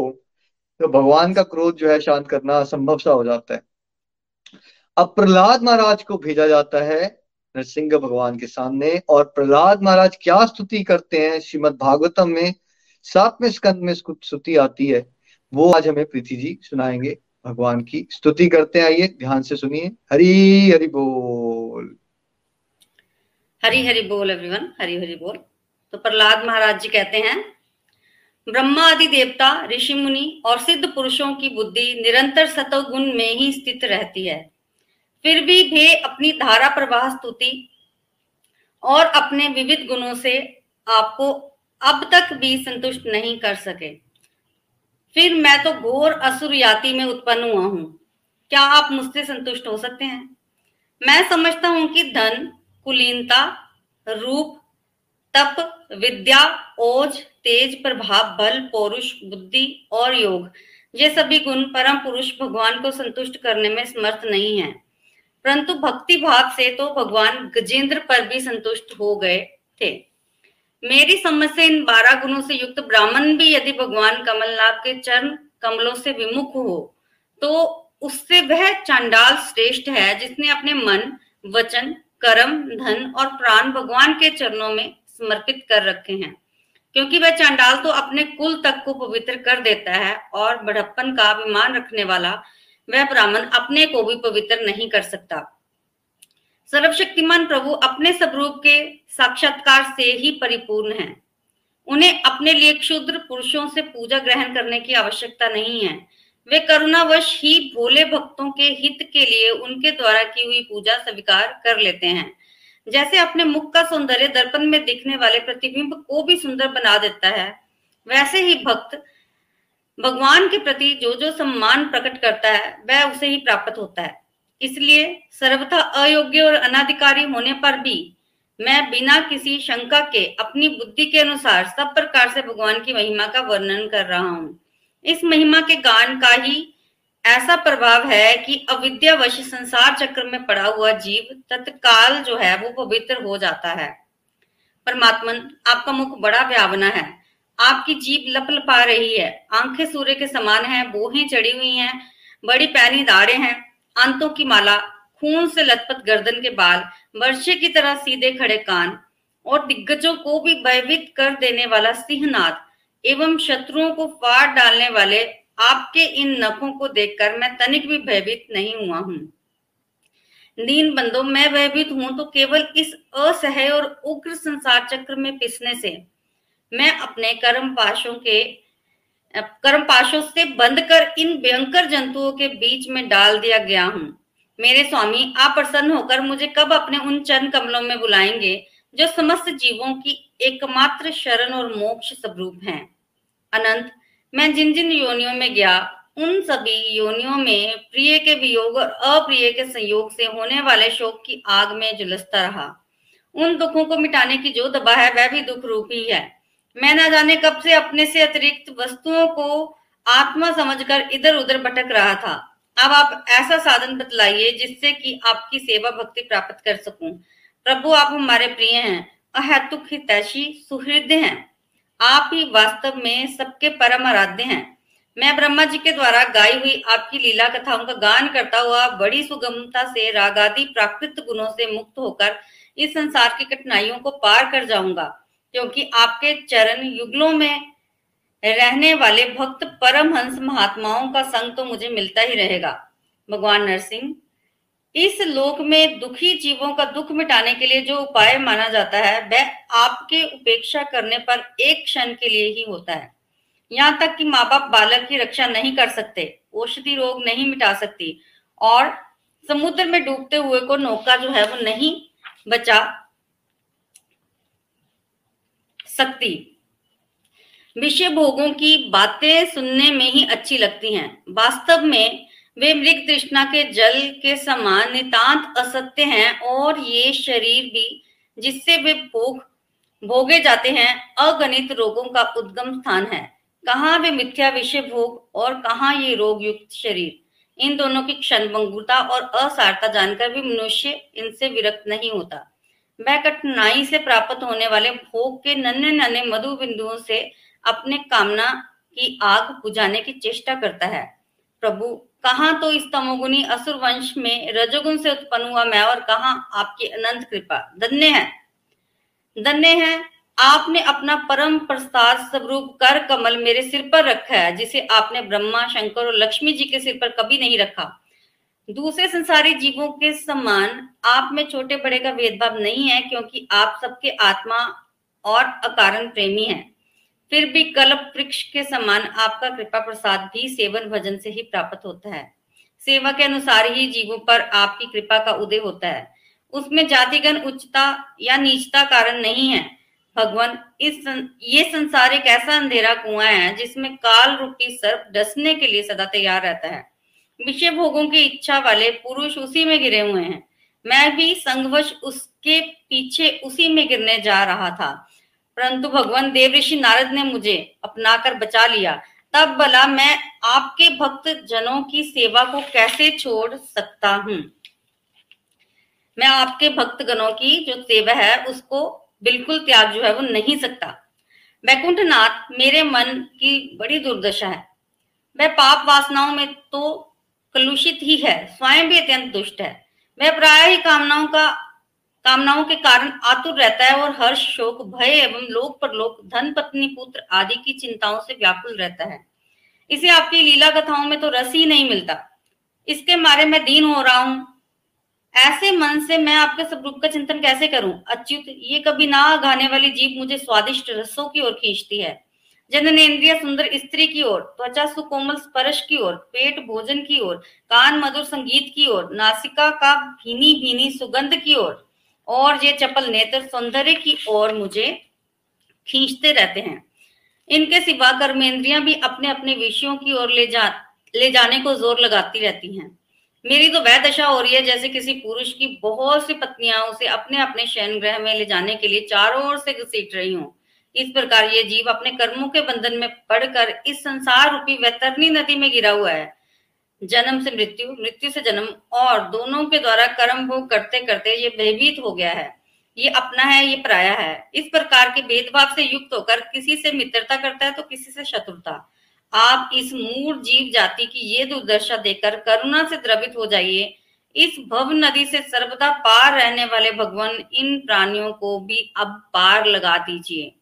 तो भगवान का क्रोध जो है शांत करना असंभव सा हो जाता है। अब प्रहलाद महाराज को भेजा जाता है नरसिंह भगवान के सामने, और प्रहलाद महाराज क्या स्तुति करते हैं श्रीमद भागवतम में? सातवें स्कंद में स्तुति आती है। वो आज हमें प्रीति जी सुनाएँगे। भगवान की स्तुति करते आइए ध्यान से सुनिए। हरी, हरि बोल। हरी हरि बोल एवरीवन हरी हरि बोल। तो प्रहलाद महाराज जी कहते हैं, ब्रह्मा आदि देवता, ऋषि मुनि और सिद्ध पुरुषों की बुद्धि निरंतर सतो गुण में ही स्थित रहती है। फिर भी वे अपनी धारा प्रवाह स्तुति और अपने विविध गुणों से आपको अब तक भी संतुष्ट नहीं कर सके। फिर मैं तो घोर असुर याति में उत्पन्न हुआ हूँ। क्या आप मुझसे संतुष्ट हो सकते हैं? मैं समझता हूँ कि धन कुलीनता, रूप, तप, विद्या, ओज, तेज, प्रभाव, बल, पौरुष, बुद्धि और योग। ये सभी गुण परम पुरुष भगवान को संतुष्ट करने में समर्थ नहीं है। परंतु भक्ति भाव से तो भगवान गजेंद्र पर भी संतुष्ट हो गए थे। मेरी समझ से इन बारह गुणों से युक्त ब्राह्मण भी यदि भगवान कमलनाथ के चरण कमलों से विमुख हो तो उससे वह चांडाल श्रेष्ठ है जिसने अपने मन, वचन कर्म, धन और प्राण भगवान के चरणों में समर्पित कर रखे हैं। क्योंकि वह चांडाल तो अपने कुल तक को पवित्र कर देता है और बड़प्पन का अभिमान रखने वाला वह ब्राह्मण अपने को भी पवित्र नहीं कर सकता। सर्वशक्तिमान प्रभु अपने स्वरूप के साक्षात्कार से ही परिपूर्ण है। उन्हें अपने लिए क्षुद्र पुरुषों से पूजा ग्रहण करने की आवश्यकता नहीं है। वे करुणावश ही भोले भक्तों के हित के लिए उनके द्वारा की हुई पूजा स्वीकार कर लेते हैं। जैसे अपने मुख का सौंदर्य दर्पण में दिखने वाले प्रतिबिंब को भी सुंदर बना देता है, वैसे ही भक्त भगवान के प्रति जो जो सम्मान प्रकट करता है, वह उसे ही प्राप्त होता है। इसलिए सर्वथा अयोग्य और अनाधिकारी होने पर भी मैं बिना किसी शंका के अपनी बुद्धि के अनुसार सब प्रकार से भगवान की महिमा का वर्णन कर रहा हूँ। इस महिमा के गान का ही ऐसा प्रभाव है कि अविद्यावश संसार चक्र में पड़ा हुआ जीव तत्काल जो है वो पवित्र हो जाता है। परमात्मन, आपका मुख बड़ा व्यावना है। आपकी जीभ लप लपा रही है। आँखें सूर्य के समान है, बोहें चढ़ी हुई हैं, बड़ी पैनी दाढ़े हैं अंतों की माला, खून से लथपथ गर्दन के बाल, वर्षे की तरह सीधे खड़े कान और दिग्गजों को भी भयभीत कर देने वाला सिंहनाद। एवं शत्रुओं को फाड़ डालने वाले आपके इन नखों को देखकर मैं तनिक भी भयभीत नहीं हुआ हूँ। दीन बंदो मैं भयभीत हूँ तो केवल इस असह्य और उग्र संसार चक्र में पिसने से मैं अपने कर्म पाशों के, कर्म पाशों से बंद कर इन भयंकर जंतुओं के बीच में डाल दिया गया हूँ। मेरे स्वामी, आप प्रसन्न होकर मुझे कब अपने उन चरण कमलों में बुलाएँगे जो समस्त जीवों की एकमात्र शरण और मोक्ष स्वरूप हैं? अनंत, मैं जिन जिन योनियों में गया, उन सभी योनियों में प्रिय के वियोग और अप्रिय के संयोग से होने वाले शोक की आग में जुलसता रहा। उन दुखों को मिटाने की जो दबा है, वह भी दुख रूप ही। है मैं न जाने कब से अपने से अतिरिक्त वस्तुओं को आत्मा समझकर इधर उधर भटक रहा था। अब आप ऐसा साधन बतलाइए जिससे कि आपकी सेवा भक्ति प्राप्त कर सकूँ। प्रभु, आप हमारे प्रिय हैं। अहेतुक हितैषी सुहृदय हैं। आप ही वास्तव में सबके परम आराध्य हैं। मैं ब्रह्मा जी के द्वारा गाई हुई आपकी लीला कथाओं का गान करता हुआ बड़ी सुगमता से, रागादि प्राकृत गुणों से मुक्त होकर इस संसार की कठिनाइयों को पार कर जाऊँगा, क्योंकि आपके चरण युगलों में रहने वाले भक्त परमहंस महात्माओं का संग तो मुझे मिलता ही रहेगा। भगवान नरसिंह इस लोक में दुखी जीवों का दुख मिटाने के लिए जो उपाय माना जाता है, वह आपके उपेक्षा करने पर एक क्षण के लिए ही होता है। यहाँ तक कि माँ बाप बालक की रक्षा नहीं कर सकते, औषधि रोग नहीं मिटा सकती और समुद्र में डूबते हुए को नौका जो है वो नहीं बचा सकती। विषय भोगों की बातें सुनने में ही अच्छी लगती हैं। वास्तव में वे मृग तृष्णा के जल के समान नितांत असत्य हैं और ये शरीर भी, जिससे वे भोग, भोगे जाते हैं, अगणित रोगों का उद्गम स्थान है। कहाँ वे मिथ्या विषय भोग और कहाँ ये रोग युक्त शरीर? इन दोनों की क्षणभंगुरता और असारता जानकर भी मनुष्य इनसे विरक्त नहीं होता। वह कठिनाई से प्राप्त होने वाले भोग के नन्हे नन्हे मधु बिंदुओं से अपने कामना की आग बुझाने की चेष्टा करता है। प्रभु कहा तो इस तमोगुनी असुर वंश में रजोगुण से उत्पन्न हुआ मैं और कहा आपकी अनंत कृपा। धन्य है। धन्य है, आपने अपना परम प्रसाद स्वरूप कर कमल मेरे सिर पर रखा है, जिसे आपने ब्रह्मा, शंकर और लक्ष्मी जी के सिर पर कभी नहीं रखा। दूसरे संसारी जीवों के समान आप में छोटे बड़े का भेदभाव नहीं है, क्योंकि आप सबके आत्मा और अकारण प्रेमी हैं। फिर भी कल्प वृक्ष के समान आपका कृपा प्रसाद भी सेवन भजन से ही प्राप्त होता है। सेवा के अनुसार ही जीवों पर आपकी कृपा का उदय होता है। उसमें जातिगण उच्चता या नीचता कारण नहीं है। भगवान, इस ये संसार एक ऐसा अंधेरा कुआँ है जिसमें काल रूपी सर्प डसने के लिए सदा तैयार रहता है। विषय भोगों की इच्छा वाले पुरुष उसी में गिरे हुए हैं। मैं भी संघवश उसके पीछे उसी में गिरने जा रहा था। परंतु भगवान देव ऋषि नारद ने मुझे अपनाकर बचा लिया। तब भला मैं आपके भक्त जनों की सेवा को कैसे छोड़ सकता हूँ? मैं आपके भक्त गणों की जो सेवा है, उसको बिल्कुल त्याग जो है, वो नहीं सकता। वैकुंठ नाथ मेरे मन की बड़ी दुर्दशा है। वह पाप वासनाओं में तो कलुषित ही है, स्वयं भी अत्यंत दुष्ट है। वह प्राय ही कामनाओं का कामनाओं के कारण आतुर रहता है और हर्ष, शोक, भय एवं लोक परलोक धन, पत्नी, पुत्र आदि की चिंताओं से व्याकुल रहता है। इसे आपकी लीला कथाओं में तो रस ही नहीं मिलता। इसके मारे मैं दीन हो रहा हूँ। ऐसे मन से मैं आपके स्वरूप का चिंतन कैसे करूँ? अच्युत, ये कभी ना गाने वाली जीव मुझे स्वादिष्ट रसों की ओर खींचती है। जनन इंद्रिय सुंदर स्त्री की ओर, त्वचा सुकोमल स्पर्श की ओर, पेट भोजन की ओर, कान मधुर संगीत की ओर, नासिका का भीनी भीनी सुगंध की ओर। और ये चपल नेत्र सौंदर्य की ओर मुझे खींचते रहते हैं। इनके सिवा कर्मेंद्रियाँ भी अपने अपने विषयों की ओर ले जा, ले जाने को ज़ोर लगाती रहती हैं। मेरी तो वह दशा हो रही है जैसे किसी पुरुष की बहुत सी पत्नियाँ उसे अपने अपने शयन ग्रह में ले जाने के लिए चारों ओर से घसीट रही हूँ। इस प्रकार ये जीव अपने कर्मों के बंधन में पड़कर इस संसार रूपी वैतरनी नदी में गिरा हुआ है। जन्म से मृत्यु मृत्यु से जन्म और दोनों के द्वारा कर्म भोग करते करते ये भयभीत हो गया है। ये अपना है, ये पराया है। इस प्रकार के भेदभाव से युक्त होकर किसी से मित्रता करता है तो किसी से शत्रुता। आप इस मूड जीव जाति की ये दुर्दशा देकर करुणा से द्रवित हो जाइए। इस भव नदी से सर्वदा पार रहने वाले भगवान इन प्राणियों को भी अब पार लगा दीजिए।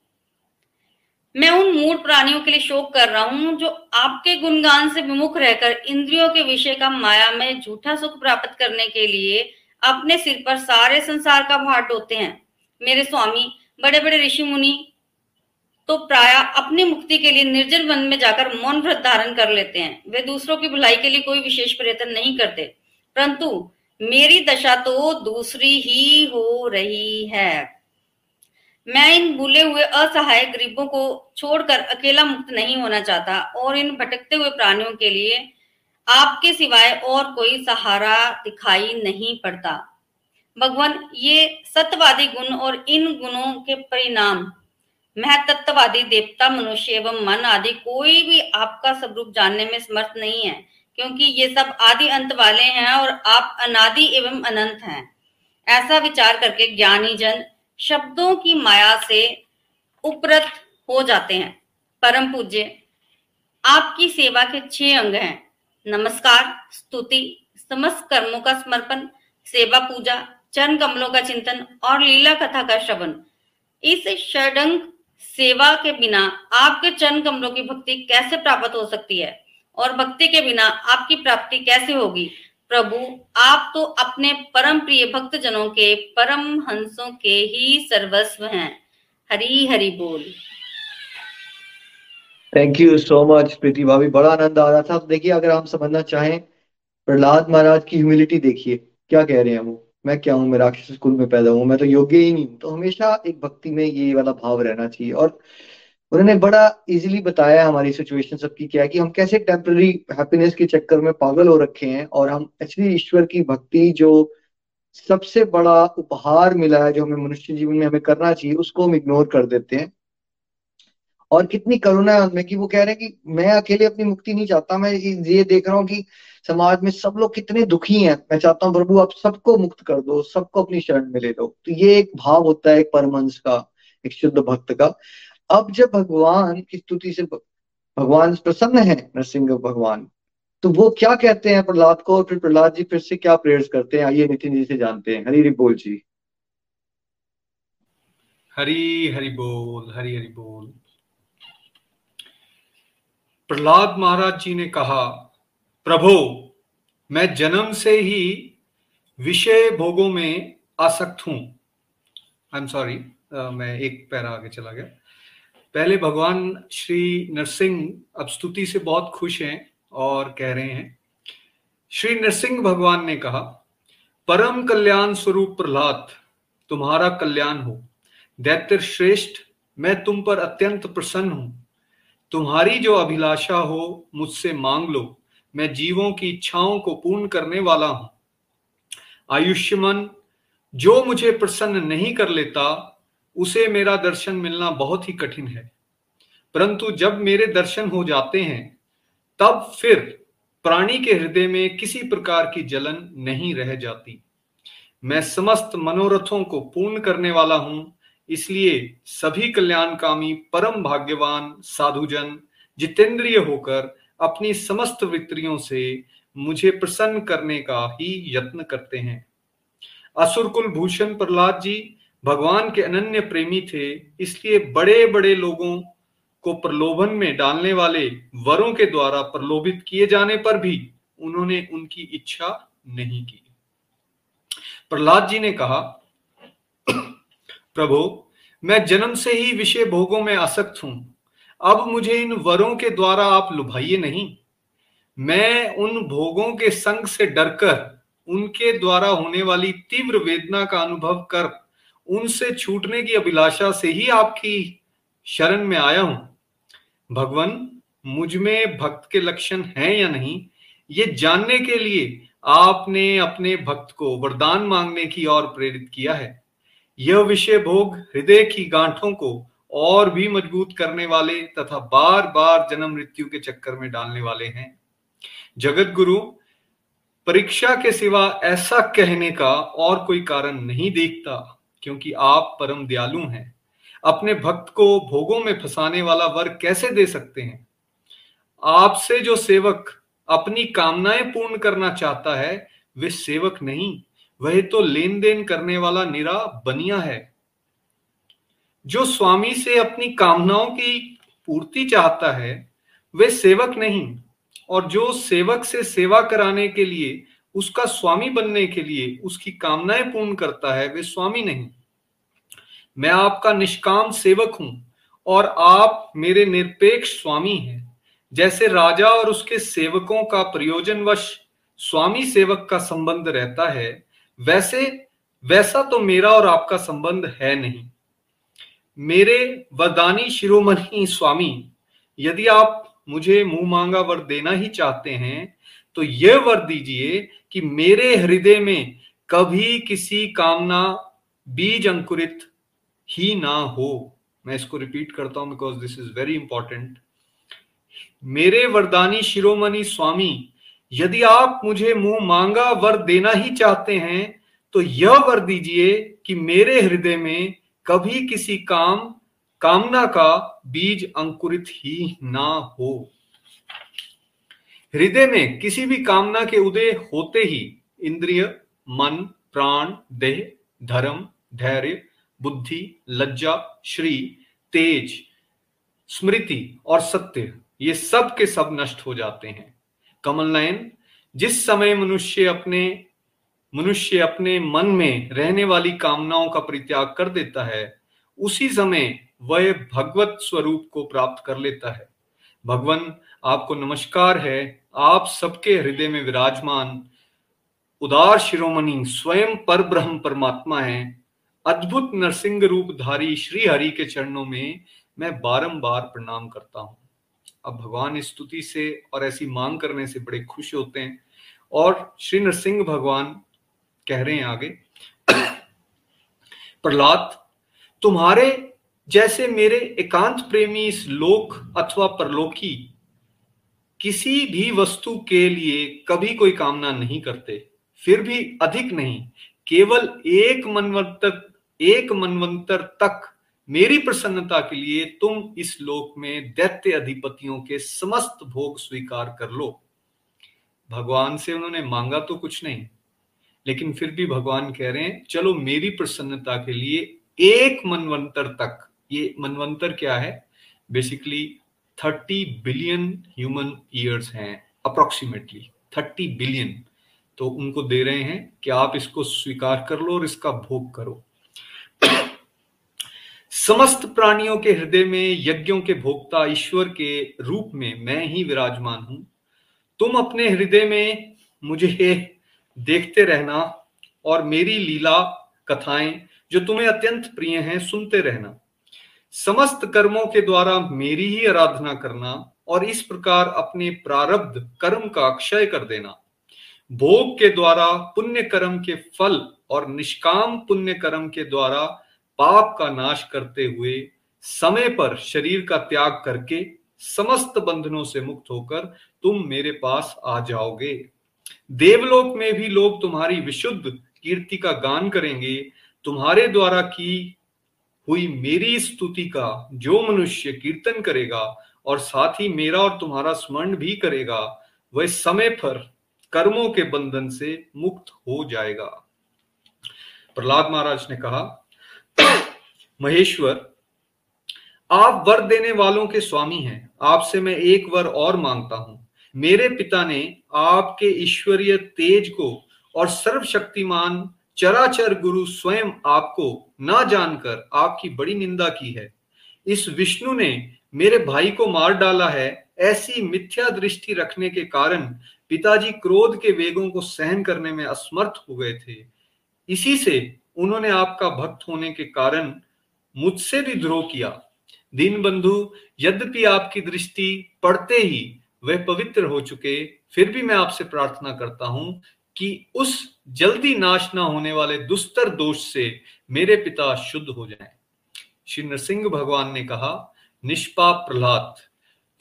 मैं उन मूड प्राणियों के लिए शोक कर रहा हूँ जो आपके गुणगान से विमुख रहकर इंद्रियों के विषय का माया में झूठा सुख प्राप्त करने के लिए अपने सिर पर सारे संसार का भार ढोते हैं। मेरे स्वामी बड़े बड़े ऋषि मुनि तो प्राय अपनी मुक्ति के लिए निर्जन वन में जाकर मौन व्रत धारण कर लेते हैं। वे दूसरों की भलाई के लिए कोई विशेष प्रयत्न नहीं करते। परंतु मेरी दशा तो दूसरी ही हो रही है। मैं इन भूले हुए असहाय गरीबों को छोड़कर अकेला मुक्त नहीं होना चाहता और इन भटकते हुए प्राणियों के लिए आपके सिवाय और कोई सहारा दिखाई नहीं पड़ता। भगवान, ये सत्यवादी गुण और इन गुणों के परिणाम, महतत्ववादी देवता, मनुष्य एवं मन आदि कोई भी आपका स्वरूप जानने में समर्थ नहीं है, क्योंकि ये सब आदि अंत वाले हैं और आप अनादि एवं अनंत हैं। ऐसा विचार करके ज्ञानी जन शब्दों की माया से उपरत हो जाते हैं। परम पूज्य, आपकी सेवा के छह अंग हैं। नमस्कार, स्तुति, समस्त कर्मों का समर्पण, सेवा पूजा, चरण कमलों का चिंतन और लीला कथा का श्रवण। इस षडंग सेवा के बिना आपके चरण कमलों की भक्ति कैसे प्राप्त हो सकती है? और भक्ति के बिना आपकी प्राप्ति कैसे होगी? प्रभु, आप तो अपने परम प्रिय भक्त जनों के परम हंसों के ही सर्वस्व हैं। हरी, हरि बोल। Thank you so much Preeti भाभी बड़ा आनंद आ रहा था। देखिए, अगर हम समझना चाहें, प्रहलाद महाराज की ह्यूमिलिटी देखिए। क्या कह रहे हैं वो? मैं क्या हूँ? मैं राक्षस कुल में पैदा हूँ। मैं तो योग्य ही नहीं हूँ। तो हमेशा एक भक्ति में ये वाला भाव रहना चाहिए। और उन्होंने बड़ा इजीली बताया हमारी सिचुएशन सबकी क्या कि हम कैसे टेम्पररी हैप्पीनेस के चक्कर में पागल हो रखे हैं और हम एक्चुअली ईश्वर की भक्ति जो सबसे बड़ा उपहार मिला है, जो हमें मनुष्य जीवन में हमें करना चाहिए, उसको हम इग्नोर कर देते हैं। और कितनी करुणा है उनमें कि वो कह रहे हैं कि मैं अकेले अपनी मुक्ति नहीं चाहता, मैं ये देख रहा हूँ कि समाज में सब लोग कितने दुखी हैं। मैं चाहता हूँ प्रभु आप सबको मुक्त कर दो, सबको अपनी शरण में ले लो। तो ये एक भाव होता है एक परमंश का, एक शुद्ध भक्त का। अब जब भगवान की स्तुति से भगवान प्रसन्न है, नरसिंह भगवान तो वो क्या कहते हैं प्रहलाद को? और फिर प्रहलाद जी फिर से क्या प्रेयर्स करते हैं? आइए नितिन जी से जानते हैं। हरी हरी बोल जी। हरी हरि बोल, हरी हरि बोल। प्रहलाद महाराज जी ने कहा, प्रभो, मैं जन्म से ही विषय भोगों में आसक्त हूँ। आई एम सॉरी मैं एक पैरा आगे चला गया। पहले भगवान श्री नरसिंह अब स्तुति से बहुत खुश हैं और कह रहे हैं, श्री नरसिंह भगवान ने कहा, परम कल्याण स्वरूप प्रहलाद, तुम्हारा कल्याण हो। दैत्य श्रेष्ठ, मैं तुम पर अत्यंत प्रसन्न हूँ। तुम्हारी जो अभिलाषा हो, मुझसे मांग लो। मैं जीवों की इच्छाओं को पूर्ण करने वाला हूँ। आयुष्यमन, जो मुझे प्रसन्न नहीं कर लेता उसे मेरा दर्शन मिलना बहुत ही कठिन है। परंतु जब मेरे दर्शन हो जाते हैं, तब फिर प्राणी के हृदय में किसी प्रकार की जलन नहीं रह जाती। मैं समस्त मनोरथों को पूर्ण करने वाला हूँ, इसलिए सभी कल्याणकामी, परम भाग्यवान, साधुजन, जितेंद्रिय होकर अपनी समस्त वित्रियों से मुझे प्रसन्न करने का ही यत्न करते हैं। असुर कुल भूषण प्रहलाद जी भगवान के अनन्य प्रेमी थे, इसलिए बड़े बड़े लोगों को प्रलोभन में डालने वाले वरों के द्वारा प्रलोभित किए जाने पर भी उन्होंने उनकी इच्छा नहीं की। प्रहलाद जी ने कहा, प्रभु, मैं जन्म से ही विषय भोगों में आसक्त हूँ। अब मुझे इन वरों के द्वारा आप लुभाइए नहीं। मैं उन भोगों के संग से डरकर, उनके द्वारा होने वाली तीव्र वेदना का अनुभव कर उनसे छूटने की अभिलाषा से ही आपकी शरण में आया हूँ। भगवान, मुझमें भक्त के लक्षण हैं या नहीं, ये जानने के लिए आपने अपने भक्त को वरदान मांगने की ओर प्रेरित किया है। यह विषय भोग हृदय की गांठों को और भी मज़बूत करने वाले तथा बार बार जन्म मृत्यु के चक्कर में डालने वाले हैं। जगत गुरु परीक्षा के सिवा ऐसा कहने का और कोई कारण नहीं देखता। क्योंकि आप परम दयालु हैं। अपने भक्त को भोगों में फंसाने वाला वर कैसे दे सकते हैं? आपसे जो सेवक अपनी कामनाएँ पूर्ण करना चाहता है, वे सेवक नहीं, वह तो लेन देन करने वाला निरा बनिया है। जो स्वामी से अपनी कामनाओं की पूर्ति चाहता है, वे सेवक नहीं, और जो सेवक से सेवा कराने के लिए उसका स्वामी बनने के लिए उसकी कामनाएँ पूर्ण करता है, वे स्वामी नहीं। मैं आपका निष्काम सेवक हूँ और आप मेरे निरपेक्ष स्वामी हैं। जैसे राजा और उसके सेवकों का प्रयोजनवश स्वामी सेवक का संबंध रहता है, वैसे, वैसा तो मेरा और आपका संबंध है नहीं। मेरे वरदानी शिरोमणि स्वामी, यदि आप मुझे मुँह मांगा वर देना ही चाहते हैं तो यह वर दीजिए कि मेरे हृदय में कभी किसी कामना बीज अंकुरित ही ना हो। मैं इसको रिपीट करता हूँ because this is very important मेरे वरदानी शिरोमणि स्वामी, यदि आप मुझे मुँह मांगा वर देना ही चाहते हैं तो यह वर दीजिए कि मेरे हृदय में कभी किसी काम, कामना का बीज अंकुरित ही ना हो। हृदय में किसी भी कामना के उदय होते ही इंद्रिय, मन, प्राण, देह, धर्म, धैर्य, बुद्धि, लज्जा, श्री, तेज, स्मृति और सत्य, ये सब के सब नष्ट हो जाते हैं। कमल नयन, जिस समय मनुष्य अपने मनुष्य अपने मन में रहने वाली कामनाओं का परित्याग कर देता है, उसी समय वह भगवत स्वरूप को प्राप्त कर लेता है। भगवान, आपको नमस्कार है। आप सबके हृदय में विराजमान, उदार शिरोमणि स्वयं पर ब्रह्म परमात्मा है। अद्भुत नरसिंह रूपधारी श्री हरि के चरणों में मैं बारंबार प्रणाम करता हूँ। अब भगवान स्तुति से और ऐसी मांग करने से बड़े खुश होते हैं और श्री नरसिंह भगवान कह रहे हैं आगे, प्रहलाद, तुम्हारे जैसे मेरे एकांत प्रेमी इस लोक अथवा परलोकी किसी भी वस्तु के लिए कभी कोई कामना नहीं करते, फिर भी अधिक नहीं। केवल एक मनवंतर एक मनवंतर तक मेरी प्रसन्नता के लिए तुम इस लोक में दैत्य अधिपतियों के समस्त भोग स्वीकार कर लो। भगवान से उन्होंने मांगा तो कुछ नहीं, लेकिन फिर भी भगवान कह रहे हैं, चलो मेरी प्रसन्नता के लिए एक मनवंतर तक। ये मनवंतर क्या है? Basically thirty billion human years हैं अप्रोक्सीमेटली थर्टी बिलियन। तो उनको दे रहे हैं कि आप इसको स्वीकार कर लो और इसका भोग करो। समस्त प्राणियों के हृदय में, यज्ञों के भोक्ता, ईश्वर के रूप में मैं ही विराजमान हूँ। तुम अपने हृदय में मुझे देखते रहना और मेरी लीला कथाएँ जो तुम्हें अत्यंत प्रिय हैं, सुनते रहना। समस्त कर्मों के द्वारा मेरी ही आराधना करना और इस प्रकार अपने प्रारब्ध कर्म का क्षय कर देना। भोग के द्वारा पुण्य कर्म के फल और निष्काम पुण्य कर्म के द्वारा पाप का नाश करते हुए समय पर शरीर का त्याग करके समस्त बंधनों से मुक्त होकर तुम मेरे पास आ जाओगे। देवलोक में भी लोग तुम्हारी विशुद्ध कीर्ति का गान करेंगे। तुम्हारे द्वारा की हुई मेरी स्तुति का जो मनुष्य कीर्तन करेगा और साथ ही मेरा और तुम्हारा स्मरण भी करेगा, वह समय पर कर्मों के बंधन से मुक्त हो जाएगा। प्रहलाद महाराज ने कहा, महेश्वर, आप वर देने वालों के स्वामी हैं। आपसे मैं एक वर और माँगता हूँ। मेरे पिता ने आपके ईश्वरीय तेज को और सर्वशक्तिमान चराचर गुरु स्वयं आपको ना जानकर आपकी बड़ी निंदा की है। इस विष्णु ने मेरे भाई को मार डाला है, ऐसी मिथ्या दृष्टि रखने के कारण पिताजी क्रोध के वेगों को सहन करने में असमर्थ हो गए थे। इसी से उन्होंने आपका भक्त होने के कारण मुझसे भी द्रोह किया। दीन बंधु यद्यपि आपकी दृष्टि पड़ते ही वह पवित्र हो चुके, फिर भी मैं आपसे प्रार्थना करता हूँ कि उस जल्दी नाश ना होने वाले दुस्तर दोष से मेरे पिता शुद्ध हो जाएँ। श्री नरसिंह भगवान ने कहा, निष्पाप प्रहलाद,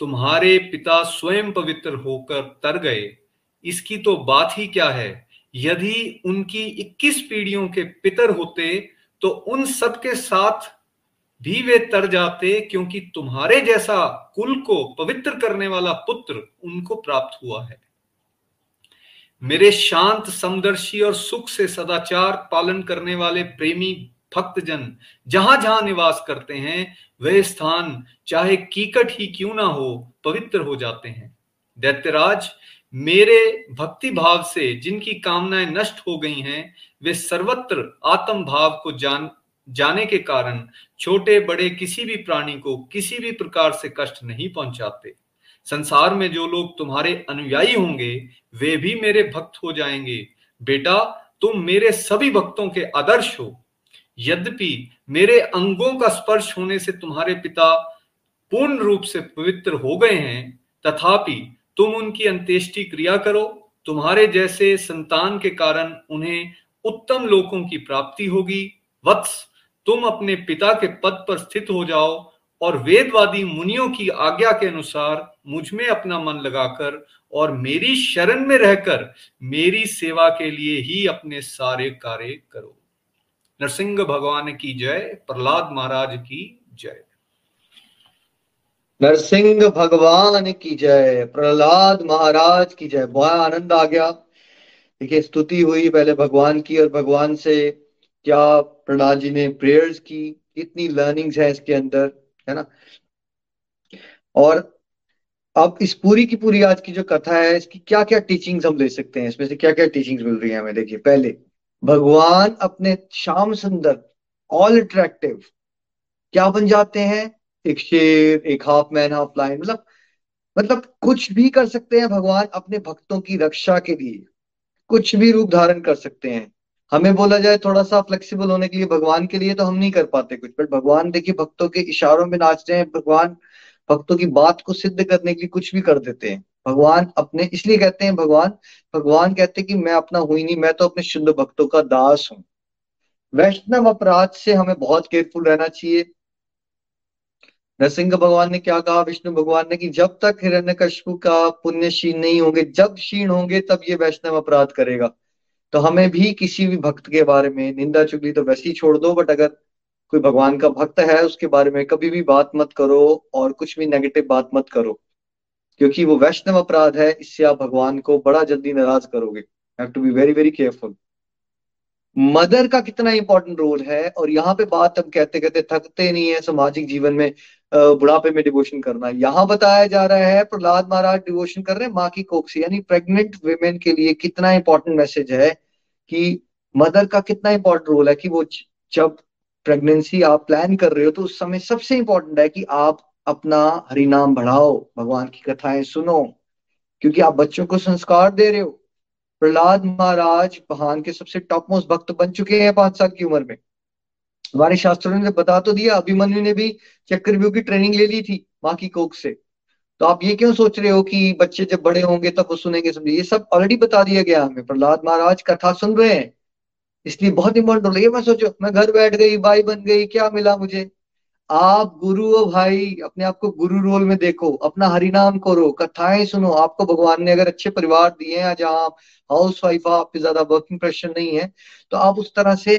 तुम्हारे पिता स्वयं पवित्र होकर तर गए। इसकी तो बात ही क्या है? यदि उनकी 21 पीढ़ियों के पितर होते तो उन सब के साथ भी वे तर जाते, क्योंकि तुम्हारे जैसा कुल को पवित्र करने वाला पुत्र उनको प्राप्त हुआ है। मेरे शांत समदर्शी और सुख से सदाचार पालन करने वाले प्रेमी भक्तजन जहाँ जहाँ निवास करते हैं, वह स्थान चाहे कीकट ही क्यों ना हो, पवित्र हो जाते हैं। दैत्यराज, मेरे भक्ति भाव से जिनकी कामनाएँ नष्ट हो गई हैं, वे सर्वत्र आत्म भाव को जान, जाने के कारण छोटे बड़े किसी भी प्राणी को किसी भी प्रकार से कष्ट नहीं पहुंचाते। संसार में जो लोग तुम्हारे अनुयायी होंगे, वे भी मेरे भक्त हो जाएँगे। बेटा, तुम मेरे सभी भक्तों के आदर्श हो। यद्यपि मेरे अंगों का स्पर्श होने से तुम्हारे पिता पूर्ण रूप से पवित्र हो गए हैं, तथापि तुम उनकी अंत्येष्टि क्रिया करो। तुम्हारे जैसे संतान के कारण उन्हें उत्तम लोकों की प्राप्ति होगी। वत्स, तुम अपने पिता के पद पर स्थित हो जाओ। और वेदवादी मुनियों की आज्ञा के अनुसार मुझमें अपना मन लगाकर और मेरी शरण में रहकर मेरी सेवा के लिए ही अपने सारे कार्य करो। नरसिंह भगवान की जय, प्रहलाद महाराज की जय। नरसिंह भगवान की जय, प्रहलाद महाराज की जय। बहुत आनंद आ गया। देखिए, स्तुति हुई पहले भगवान की और भगवान से क्या प्रहलाद जी ने प्रेयर्स की इतनी लर्निंग्स है इसके अंदर। है ना? और अब इस पूरी की पूरी आज की जो कथा है, इसकी क्या क्या टीचिंग्स हम ले सकते हैं? इसमें से क्या क्या टीचिंग्स मिल रही है हमें? देखिए, पहले, भगवान अपने श्याम सुंदर ऑल अट्रैक्टिव क्या बन जाते हैं? एक शेर, एक हाफ़ मैन हाफ़ लाइन मतलब मतलब कुछ भी कर सकते हैं भगवान अपने भक्तों की रक्षा के लिए। कुछ भी रूप धारण कर सकते हैं। हमें बोला जाए थोड़ा सा फ्लेक्सिबल होने के लिए भगवान के लिए तो हम नहीं कर पाते कुछ बट भगवान देखिए भक्तों के इशारों में नाचते हैं, भगवान भक्तों की बात को सिद्ध करने के लिए कुछ भी कर देते हैं। भगवान अपने, इसलिए कहते हैं भगवान भगवान कहते हैं कि मैं अपना हुई नहीं, मैं तो अपने शुद्ध भक्तों का दास हूँ। वैष्णव अपराध से हमें बहुत केयरफुल रहना चाहिए। नरसिंह भगवान ने क्या कहा? विष्णु भगवान ने कि जब तक हिरण्य का पुण्य क्षीण नहीं होंगे, जब क्षीण होंगे, तब ये वैष्णव अपराध करेगा। तो हमें भी किसी भी भक्त के बारे में, निंदा चुगली तो वैसे ही छोड़ दो बट अगर कोई भगवान का भक्त है उसके बारे में कभी भी बात मत करो और कुछ भी नेगेटिव बात मत करो, क्योंकि वो वैष्णव अपराध है, इससे आप भगवान को बड़ा जल्दी नाराज़ करोगे। Have to be very very careful mother का कितना इंपॉर्टेंट रोल है, और यहाँ पे बात हम कहते कहते थकते नहीं है सामाजिक जीवन में बुढ़ापे में डिवोशन करना। यहाँ बताया जा रहा है, प्रहलाद महाराज डिवोशन कर रहे हैं, माँ की कोख से। यानी प्रेग्नेंट वुमेन के लिए कितना इंपॉर्टेंट मैसेज है कि मदर का कितना इंपॉर्टेंट रोल है कि वो जब प्रेगनेंसी आप प्लान कर रहे हो तो उस समय सबसे इंपॉर्टेंट है कि आप अपना हरिनाम बढ़ाओ, भगवान की कथाएँ सुनो। क्योंकि आप बच्चों को संस्कार दे रहे हो। प्रहलाद महाराज भगवान के सबसे टॉप मोस्ट भक्त बन चुके हैं पाँच साल की उम्र में। हमारे शास्त्रों ने बता तो दिया, अभिमन्यु ने भी चक्रव्यूह की ट्रेनिंग ले ली थी माँ की कोक से। तो आप ये क्यों सोच रहे हो कि बच्चे जब बड़े होंगे तब वो सुनेंगे समझे? ये सब ऑलरेडी बता दिया गया हमें। प्रहलाद महाराज कथा सुन रहे हैं, इसलिए बहुत इंपॉर्टेंट हो। रोल है मैं सोचो, मैं घर बैठ गई, भाई बन गई, क्या मिला मुझे? आप गुरु हो भाई, अपने आप को गुरु रोल में देखो, अपना हरिनाम करो, कथाएँ सुनो। आपको भगवान ने अगर अच्छे परिवार दिए हैं जहाँ हाउस वाइफ आप ज़्यादा वर्किंग प्रेशर नहीं है तो आप उस तरह से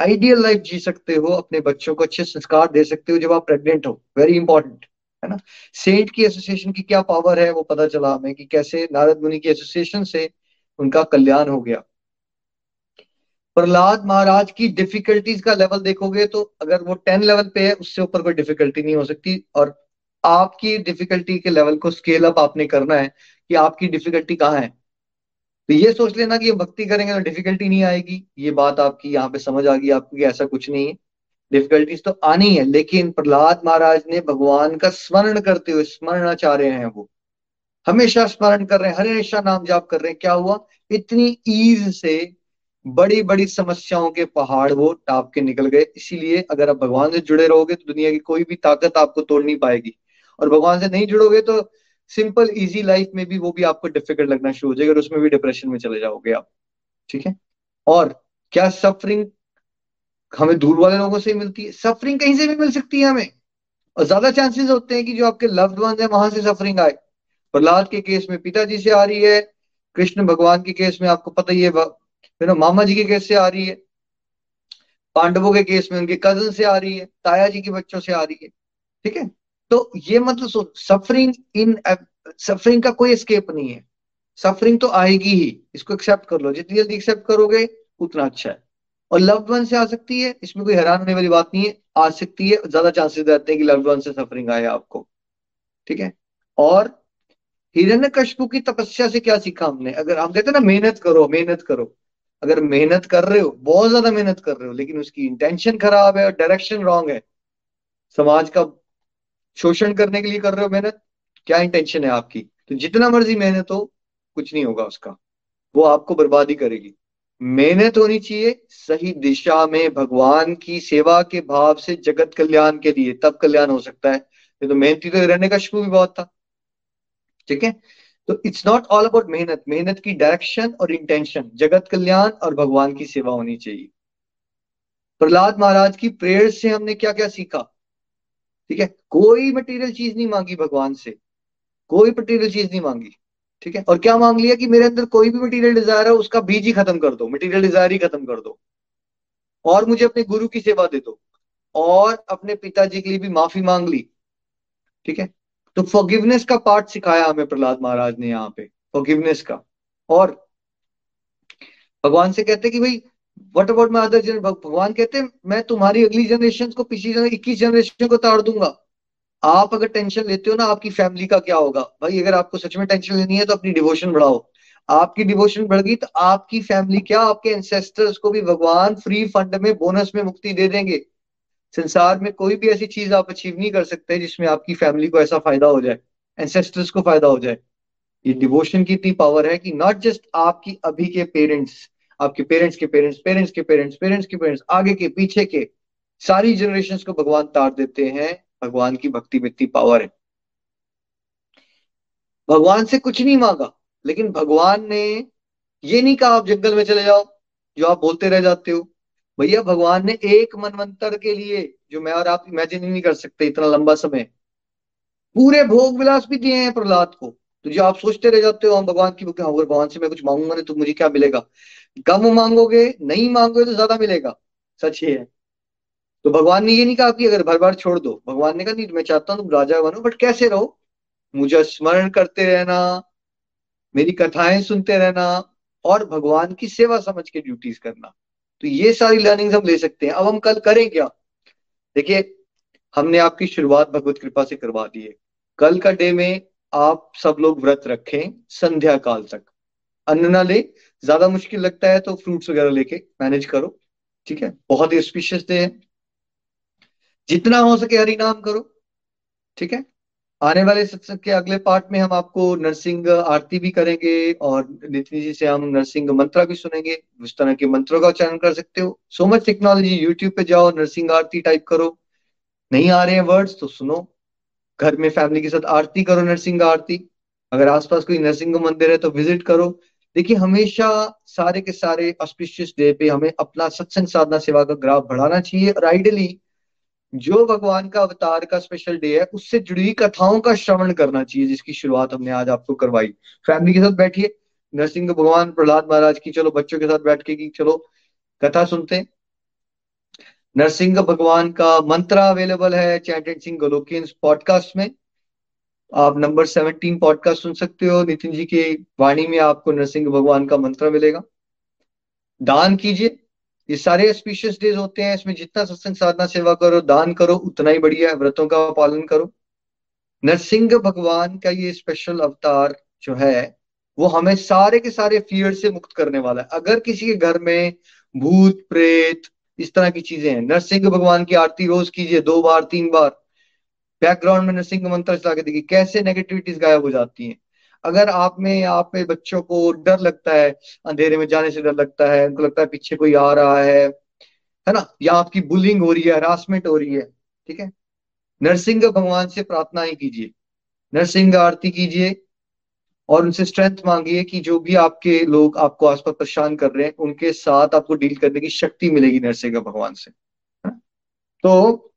आइडियल लाइफ जी सकते हो, अपने बच्चों को अच्छे संस्कार दे सकते हो जब आप प्रेग्नेंट हो वेरी इंपॉर्टेंट है ना? सेंट की एसोसिएशन की क्या पावर है वो पता चला हमें कि कैसे नारद मुनि की एसोसिएशन से उनका कल्याण हो गया। प्रहलाद महाराज की डिफिकल्टीज का लेवल देखोगे तो अगर वो टेन लेवल पे है, उससे ऊपर कोई डिफिकल्टी नहीं हो सकती और आपकी डिफिकल्टी के लेवल को स्केल अप आपने करना है कि आपकी डिफिकल्टी कहाँ है। तो ये सोच लेना कि भक्ति करेंगे तो डिफिकल्टी नहीं आएगी। ये बात आपकी यहाँ पे समझ आ गई, आपकी ऐसा कुछ नहीं है। डिफिकल्टीज तो आनी है, लेकिन प्रहलाद महाराज ने भगवान का स्मरण करते हुए स्मरण चाह रहे हैं वो। हमेशा स्मरण कर रहे हैं हमेशा नाम जाप कर रहे हैं। क्या हुआ? इतनी ईज से बड़ी बड़ी समस्याओं के पहाड़ वो टाप के निकल गए। इसीलिए अगर आप भगवान से जुड़े रहोगे तो दुनिया की कोई भी ताकत आपको तोड़ नहीं पाएगी। और भगवान से नहीं जुड़ोगे तो सिंपल इजी लाइफ में भी वो भी आपको डिफ़िकल्ट लगना शुरू हो जाएगा और उसमें भी डिप्रेशन में चले जाओगे आप, ठीक है? और क्या सफरिंग हमें दूर वाले लोगों से ही मिलती है? सफरिंग कहीं से भी मिल सकती है हमें। और ज़्यादा चांसेस होते हैं कि जो आपके लव्ड वन है, वहाँ से सफरिंग आए। प्रहलाद के केस में पिताजी से आ रही है, कृष्ण भगवान के केस में आपको पता ही है फिर मामा जी के केस से आ रही है, पांडवों के केस में उनके कज़न से आ रही है, ताया जी के बच्चों से आ रही है, ठीक है? तो ये मतलब सफरिंग इन सफरिंग का कोई स्केप नहीं है। सफरिंग तो आएगी ही, इसको एक्सेप्ट कर लो। जितनी जल्दी एक्सेप्ट करोगे, उतना अच्छा है। और लव्ड वन से आ सकती है, इसमें कोई हैरान होने वाली बात नहीं है, आ सकती है, ज़्यादा चांसेस रहते हैं कि लव्ड वन से सफरिंग आए आपको। ठीक है? और हिरण्य कशपु की तपस्या से क्या सीखा हमने? अगर हम कहते हैं ना, मेहनत करो मेहनत करो। अगर मेहनत कर रहे हो, बहुत ज़्यादा मेहनत कर रहे हो, लेकिन उसकी इंटेंशन खराब है और डायरेक्शन रॉन्ग है। समाज का शोषण करने के लिए कर रहे हो मेहनत? क्या इंटेंशन है आपकी? तो जितना मर्ज़ी मेहनत हो, कुछ नहीं होगा उसका। वो आपको बर्बादी करेगी। मेहनत होनी चाहिए सही दिशा में भगवान की सेवा के भाव से जगत कल्याण के लिए। तब कल्याण हो सकता है। तो मेहनती तो रहने का शुरू भी बहुत था। ठीक है? तो इट्स नॉट ऑल अबाउट मेहनत। मेहनत की डायरेक्शन और इंटेंशन जगत कल्याण और भगवान की सेवा होनी चाहिए। प्रहलाद महाराज की प्रेयर से हमने क्या क्या सीखा? ठीक है? कोई मटेरियल चीज़ नहीं मांगी भगवान से। कोई मटेरियल चीज़ नहीं मांगी, ठीक है? और क्या मांग लिया कि मेरे अंदर कोई भी मटेरियल डिज़ायर है, उसका बीज ही खत्म कर दो मटेरियल डिज़ायर ही खत्म कर दो। और मुझे अपने गुरु की सेवा दे दो। और अपने पिताजी के लिए भी माफ़ी मांग ली, ठीक है? तो फॉरगिवनेस का पार्ट सिखाया हमें प्रहलाद महाराज ने यहाँ पे फॉरगिवनेस का। और भगवान से कहते कि भाई what about my other generation भगवान कहते हैं, मैं तुम्हारी अगली जनरेशन को, पिछली जनरेशन इक्कीस जनरेशन को ताड़ दूँगा। आप अगर टेंशन लेते हो ना, आपकी फैमिली का क्या होगा? भाई, अगर आपको सच में टेंशन लेनी है तो अपनी डिवोशन बढ़ाओ। आपकी डिवोशन बढ़ गई तो आपकी फैमिली क्या, आपके एंसेस्टर्स को भी भगवान फ्री फंड में बोनस में मुक्ति दे देंगे। संसार में कोई भी ऐसी चीज़ आप अचीव नहीं कर सकते, जिसमें आपकी फैमिली को ऐसा फ़ायदा हो जाए एंसेस्टर्स को फ़ायदा हो जाए। ये डिवोशन की इतनी पावर है कि नॉट जस्ट आपकी अभी के पेरेंट्स आपके पेरेंट्स के पेरेंट्स पेरेंट्स के पेरेंट्स पेरेंट्स के पेरेंट्स आगे के पीछे के सारी जनरेशन को भगवान तार देते हैं भगवान की भक्ति में इतनी पावर है। भगवान से कुछ नहीं मांगा लेकिन भगवान ने ये नहीं कहा आप जंगल में चले जाओ जो आप बोलते रह जाते हो। भैया भगवान ने एक मनवंतर के लिए जो मैं और आप इमेजिन ही नहीं कर सकते इतना लंबा समय पूरे भोग विलास भी दिए हैं प्रहलाद को। तो जो आप सोचते रह जाते हो हम भगवान की हाँ, भगवान से मैं कुछ मांगूँगा नहीं तो मुझे क्या मिलेगा? कम मांगोगे, नहीं मांगोगे तो ज़्यादा मिलेगा। सच ये है। तो भगवान ने ये नहीं कहा कि अगर भर बार छोड़ दो। भगवान ने कहा, नहीं मैं चाहता हूँ तुम राजा बनो बट कैसे रहो? मुझे स्मरण करते रहना, मेरी कथाएँ सुनते रहना, और भगवान की सेवा समझ के ड्यूटीज़ करना। तो ये सारी लर्निंग हम ले सकते हैं। अब हम कल करें क्या? देखिए, हमने आपकी शुरुआत भगवत कृपा से करवा दी है। कल का डे में आप सब लोग व्रत रखें, संध्या काल तक। अन्न ना ले, ज़्यादा मुश्किल लगता है तो फ्रूट्स वगैरह लेके मैनेज करो, ठीक है? बहुत ही स्पीशियस डे है। जितना हो सके हरि नाम करो, ठीक है? आने वाले सत्संग के अगले पार्ट में हम आपको नरसिंह आरती भी करेंगे और नितिन जी से हम नरसिंह मंत्रा भी सुनेंगे। उस तरह के मंत्रों का उच्चारण कर सकते हो। सो मच टेक्नोलॉजी यूट्यूब पे जाओ, नरसिंह आरती टाइप करो। नहीं आ रहे हैं वर्ड्स तो सुनो। घर में फैमिली के साथ आरती करो नरसिंह आरती। अगर आसपास कोई नरसिंह मंदिर है तो विज़िट करो। देखिए, हमेशा सारे के सारे ऑस्पिशियस डे पे हमें अपना सत्संग साधना सेवा का ग्राफ बढ़ाना चाहिए। और आइडली जो भगवान का अवतार का स्पेशल डे है, उससे जुड़ी कथाओं का श्रवण करना चाहिए, जिसकी शुरुआत हमने आज आपको करवाई। फैमिली के साथ बैठिए। नरसिंह भगवान, प्रहलाद महाराज की, चलो बच्चों के साथ बैठ के की चलो कथा सुनते। नरसिंह भगवान का मंत्र अवेलेबल है चैंटेड सिंह गोलोकियन पॉडकास्ट में। आप नंबर सेवनटीन पॉडकास्ट सुन सकते हो। नितिन जी की वाणी में आपको नरसिंह भगवान का मंत्र मिलेगा। दान कीजिए। ये सारे स्पीशियस डेज़ होते हैं। इसमें जितना सत्संग साधना सेवा करो, दान करो, उतना ही बढ़िया है। व्रतों का पालन करो। नरसिंह भगवान का ये स्पेशल अवतार जो है, वो हमें सारे के सारे फियर से मुक्त करने वाला है। अगर किसी के घर में भूत, प्रेत, इस तरह की चीज़ें हैं, नरसिंह भगवान की आरती रोज कीजिए, दो बार, तीन बार। बैकग्राउंड में नरसिंह मंत्र चला के देखिए, कैसे नेगेटिविटीज गायब हो जाती हैं। अगर आप में आप में बच्चों को डर लगता है, अंधेरे में जाने से डर लगता है, उनको लगता है पीछे कोई आ रहा है है ना? या आपकी बुलिंग हो रही है हरासमेंट हो रही है, ठीक है? नरसिंह भगवान से प्रार्थना ही कीजिए। नरसिंह आरती कीजिए और उनसे स्ट्रेंथ मांगिए कि जो भी आपके लोग आपको आसपास परेशान कर रहे हैं, उनके साथ आपको डील करने की शक्ति मिलेगी नरसिंह भगवान से तो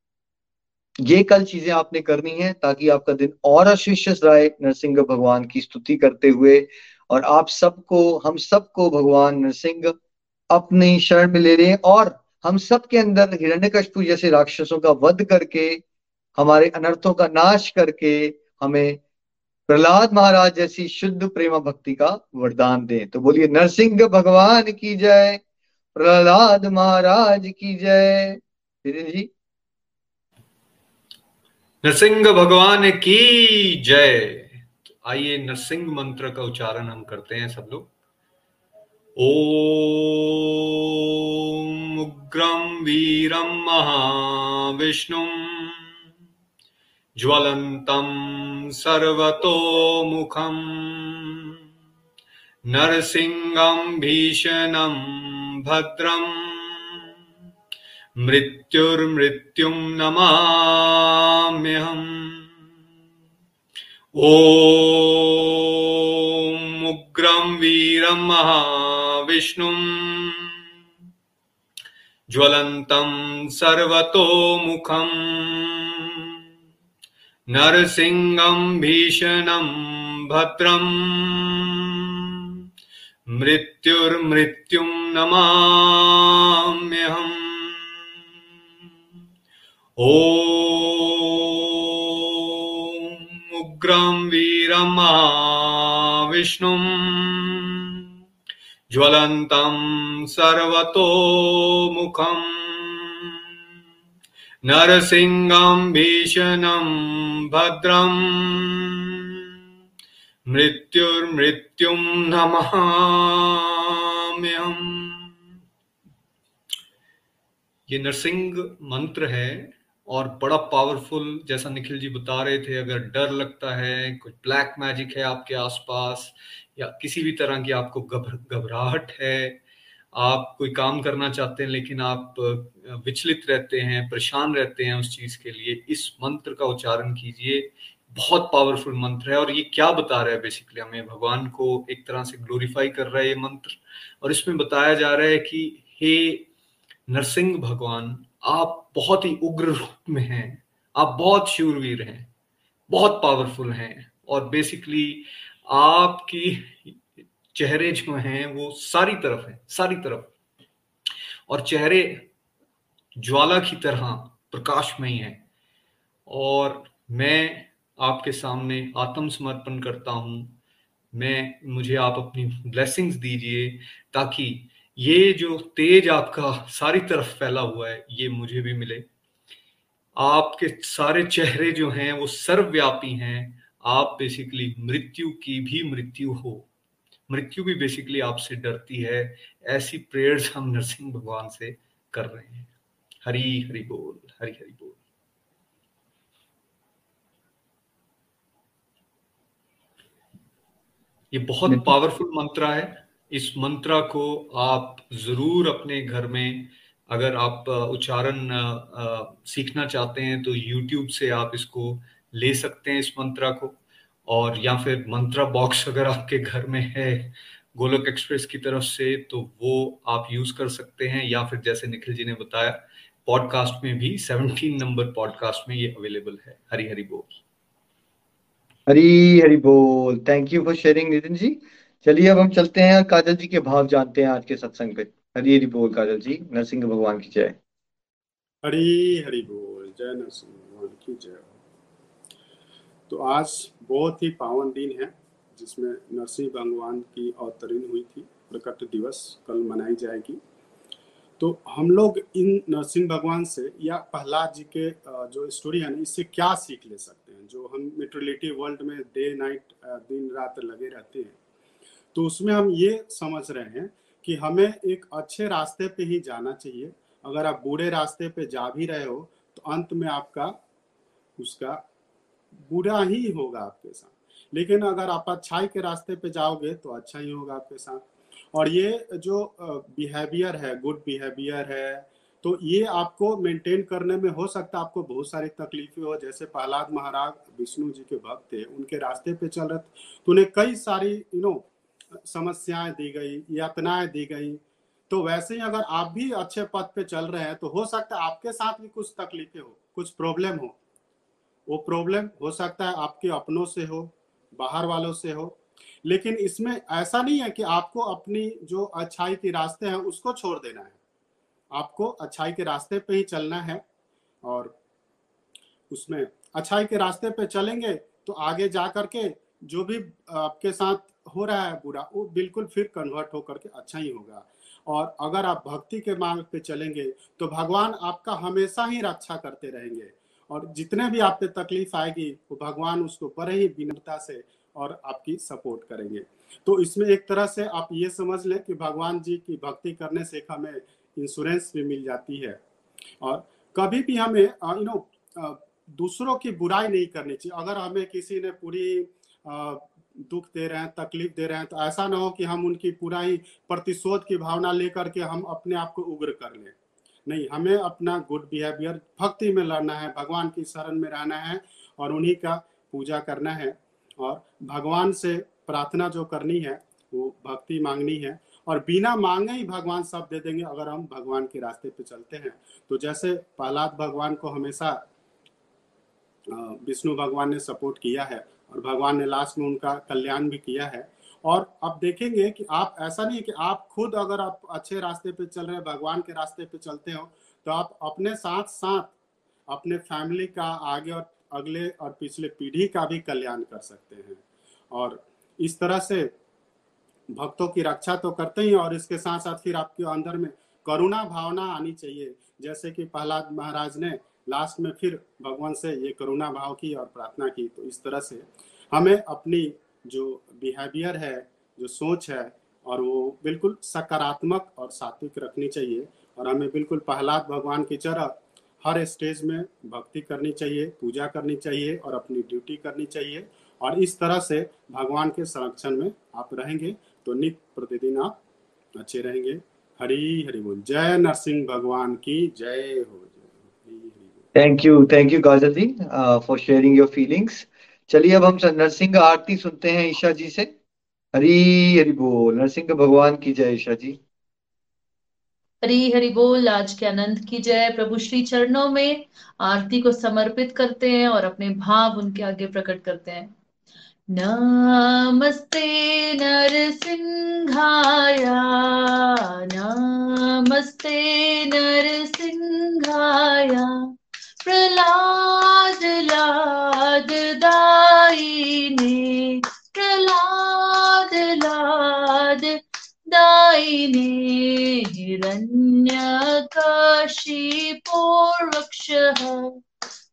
ये कल चीज़ें आपने करनी है ताकि आपका दिन और आशीष रहे नरसिंह भगवान की स्तुति करते हुए और आप सबको, हम सबको भगवान नरसिंह अपने शरण में ले रहे हैं और हम सब के अंदर हिरण्यकशपु जैसे राक्षसों का वध करके, हमारे अनर्थों का नाश करके हमें प्रहलाद महाराज जैसी शुद्ध प्रेम भक्ति का वरदान दें। तो बोलिए, नरसिंह भगवान की जय, प्रहलाद महाराज की जय। जी। नरसिंह भगवान की जय। तो आइए नरसिंह मंत्र का उच्चारण हम करते हैं सब लोग। ओम उग्रम वीरम महाविष्णु ज्वलंतम सर्वतो मुखम नरसिंहम भीषणम भद्रम मृत्युर्मृत्युं नमाम्यहम्। ॐ उग्रं वीरं महाविष्णुम्। ज्वलन्तं सर्वतोमुखम्। नरसिंहं भीषणं भद्रम्। मृत्युर्मृत्युं नमाम्यहम् उग्रं वीरं महाविष्णुम् ज्वलन्तं सर्वतोमुखम् नरसिंहं भीषणं भद्रम् मृत्युर्मृत्युं नमाम्यहम् ये नरसिंह मंत्र है और बड़ा पावरफुल जैसा निखिल जी बता रहे थे, अगर डर लगता है कुछ ब्लैक मैजिक है आपके आसपास, या किसी भी तरह की आपको घबराहट है, आप कोई काम करना चाहते हैं, लेकिन आप विचलित रहते हैं, परेशान रहते हैं उस चीज़ के लिए, इस मंत्र का उच्चारण कीजिए। बहुत पावरफुल मंत्र है, और ये क्या बता रहा है बेसिकली हमें भगवान को एक तरह से ग्लोरीफाई कर रहा है ये मंत्र, और इसमें बताया जा रहा है कि, हे नरसिंह भगवान आप बहुत ही उग्र रूप में हैं। आप बहुत शूरवीर हैं, बहुत पावरफुल हैं और बेसिकली आपकी चेहरे जो हैं वो सारी तरफ़ है, सारी तरफ़। और चेहरे ज्वाला की तरह प्रकाशमयी है। और मैं आपके सामने आत्मसमर्पण करता हूँ। मैं, मुझे आप अपनी ब्लेसिंग्स दीजिए ताकि ये जो तेज आपका सारी तरफ़ फैला हुआ है ये मुझे भी मिले। आपके सारे चेहरे जो हैं वो सर्वव्यापी हैं। आप बेसिकली मृत्यु की भी मृत्यु हो। मृत्यु भी बेसिकली आपसे डरती है। ऐसी प्रेयर्स हम नरसिंह भगवान से कर रहे हैं। हरी हरि बोल हरी हरि बोल। ये बहुत पावरफुल मंत्र है। इस मंत्र को आप ज़रूर अपने घर में, अगर आप उच्चारण सीखना चाहते हैं तो YouTube से आप इसको ले सकते हैं इस मंत्र को। और या फिर मंत्रा बॉक्स अगर आपके घर में है, गोलक एक्सप्रेस की तरफ़ से तो वो आप यूज़ कर सकते हैं। या फिर जैसे निखिल जी ने बताया, पॉडकास्ट में भी 17 नंबर पॉडकास्ट में ये अवेलेबल है। हरी हरी बोल। हरी हरी बोल। Thank you for sharing Nitin ji चलिए अब हम चलते हैं। काजल जी के भाव जानते हैं आज के सत्संग पे। हरी हरी बोल काजल जी, नरसिंह भगवान की जय। हरी हरी बोल, जय नरसिंह भगवान की जय। तो आज बहुत ही पावन दिन है, जिसमें नरसिंह भगवान की अवतरण हुई थी, प्रकट दिवस कल मनाई जाएगी। तो हम लोग इन नरसिंह भगवान से या प्रहलाद जी के जो स्टोरी है ना, इससे क्या सीख ले सकते हैं? जो हम मेट्रोलिटी वर्ल्ड में डे नाइट दिन, रात लगे रहते हैं। तो उसमें हम ये समझ रहे हैं कि हमें एक अच्छे रास्ते पे ही जाना चाहिए। अगर आप बुरे रास्ते पे जा भी रहे हो तो अंत में आपका, उसका बुरा ही होगा आपके साथ। लेकिन अगर आप अच्छाई के रास्ते पे जाओगे तो अच्छा ही होगा आपके साथ। और ये जो बिहेवियर है गुड बिहेवियर है तो ये आपको मेंटेन करने में हो सकता है। आपको बहुत सारी तकलीफें हो, जैसे प्रहलाद महाराज, विष्णु जी के भक्त थे, उनके रास्ते पे चल रहे तो उन्हें कई सारी यू नो समस्याएँ दी गई, यातनाएँ दी गई। तो वैसे ही अगर आप भी अच्छे पद पे चल रहे हैं तो हो सकता है आपके साथ भी कुछ तकलीफें हो, कुछ प्रॉब्लम हो। वो प्रॉब्लम हो सकता है आपके अपनों से हो, बाहर वालों से हो। लेकिन इसमें ऐसा नहीं है कि आपको अपनी जो अच्छाई के रास्ते हैं, उसको छोड़ देना है। आपको अच्छाई के रास्ते पे ही चलना है और उसमें अच्छाई के रास्ते पे चलेंगे तो आगे जा करके जो भी आपके साथ हो रहा है बुरा, वो बिल्कुल फिर कन्वर्ट होकर के अच्छा ही होगा। और अगर आप भक्ति के मार्ग पे चलेंगे तो भगवान आपका हमेशा ही रक्षा करते रहेंगे। और जितने भी आप पे तकलीफ़ आएगी, वो भगवान उसको बड़े ही विनम्रता से और आपकी सपोर्ट करेंगे। तो इसमें एक तरह से आप ये समझ लें कि भगवान जी की भक्ति करने से हमें इंश्योरेंस भी मिल जाती है। और कभी भी हमें यू नो दूसरों की बुराई नहीं करनी चाहिए। अगर हमें किसी ने पूरी दुख दे रहे हैं, तकलीफ़ दे रहे हैं तो ऐसा ना हो कि हम उनकी पूरा ही प्रतिशोध की भावना लेकर के हम अपने आप को उग्र कर लें। नहीं, हमें अपना गुड बिहेवियर भक्ति में लड़ना है, भगवान की शरण में रहना है और उन्हीं का पूजा करना है और भगवान से प्रार्थना जो करनी है, वो भक्ति मांगनी है और बिना मांगे ही भगवान सब दे देंगे अगर हम भगवान के रास्ते पे चलते हैं। तो जैसे प्रहलाद भगवान को हमेशा विष्णु भगवान ने सपोर्ट किया है और भगवान ने लास्ट में उनका कल्याण भी किया है। और अब देखेंगे कि आप, ऐसा नहीं कि आप खुद अगर आप अच्छे रास्ते पे चल रहे हैं, भगवान के रास्ते पे चलते हो तो आप अपने साथ साथ अपने फैमिली का आगे और अगले और पिछले पीढ़ी का भी कल्याण कर सकते हैं। और इस तरह से भक्तों की रक्षा तो करते ही और इसके साथ साथ फिर आपके अंदर में करुणा भावना आनी चाहिए। जैसे कि प्रहलाद महाराज ने लास्ट में फिर भगवान से ये करुणा भाव की और प्रार्थना की। तो इस तरह से हमें अपनी जो बिहेवियर है, जो सोच है, और वो बिल्कुल सकारात्मक और सात्विक रखनी चाहिए। और हमें बिल्कुल प्रहलाद भगवान की तरह हर स्टेज में भक्ति करनी चाहिए, पूजा करनी चाहिए और अपनी ड्यूटी करनी चाहिए। और इस तरह से भगवान के संरक्षण में आप रहेंगे तो नित्य प्रतिदिन आप अच्छे रहेंगे। हरी हरि बोल। जय नरसिंह भगवान की जय हो। Thank you thank you Gazal ji for sharing your feelings चलिए अब हम नरसिंह आरती सुनते हैं ईशा जी से। हरी, हरि बोल। नरसिंह, भगवान की जय ईशा जी। हरी, हरि बोल। आज के आनंद की जय। प्रभु श्री चरणों में आरती को समर्पित करते हैं और अपने भाव उनके आगे प्रकट करते हैं। नमस्ते नरसिंहाय। नमस्ते नरसिंहाय। प्रहलाद लाद दायिने प्रहलाद लाद दायिने हिरण्यकाशिपोर्वक्षः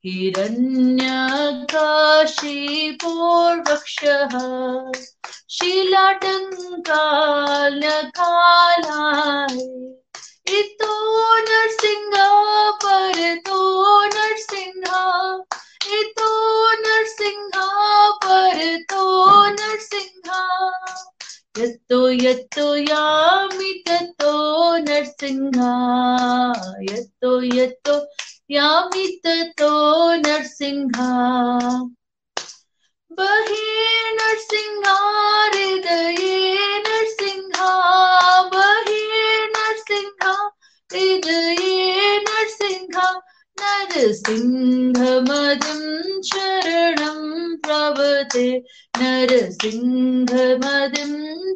हिरण्यकाशिपोर्वक्षः शिलाटङ्कालकालाय इतो नरसिंह परतो नरसिंह। इतो नरसिंह परतो नरसिंह। यत्तो यत्तो यामि ततो नरसिंह। यत्तो यत्तो यामि ततो नरसिंह। बहे नरसिंहाहृदये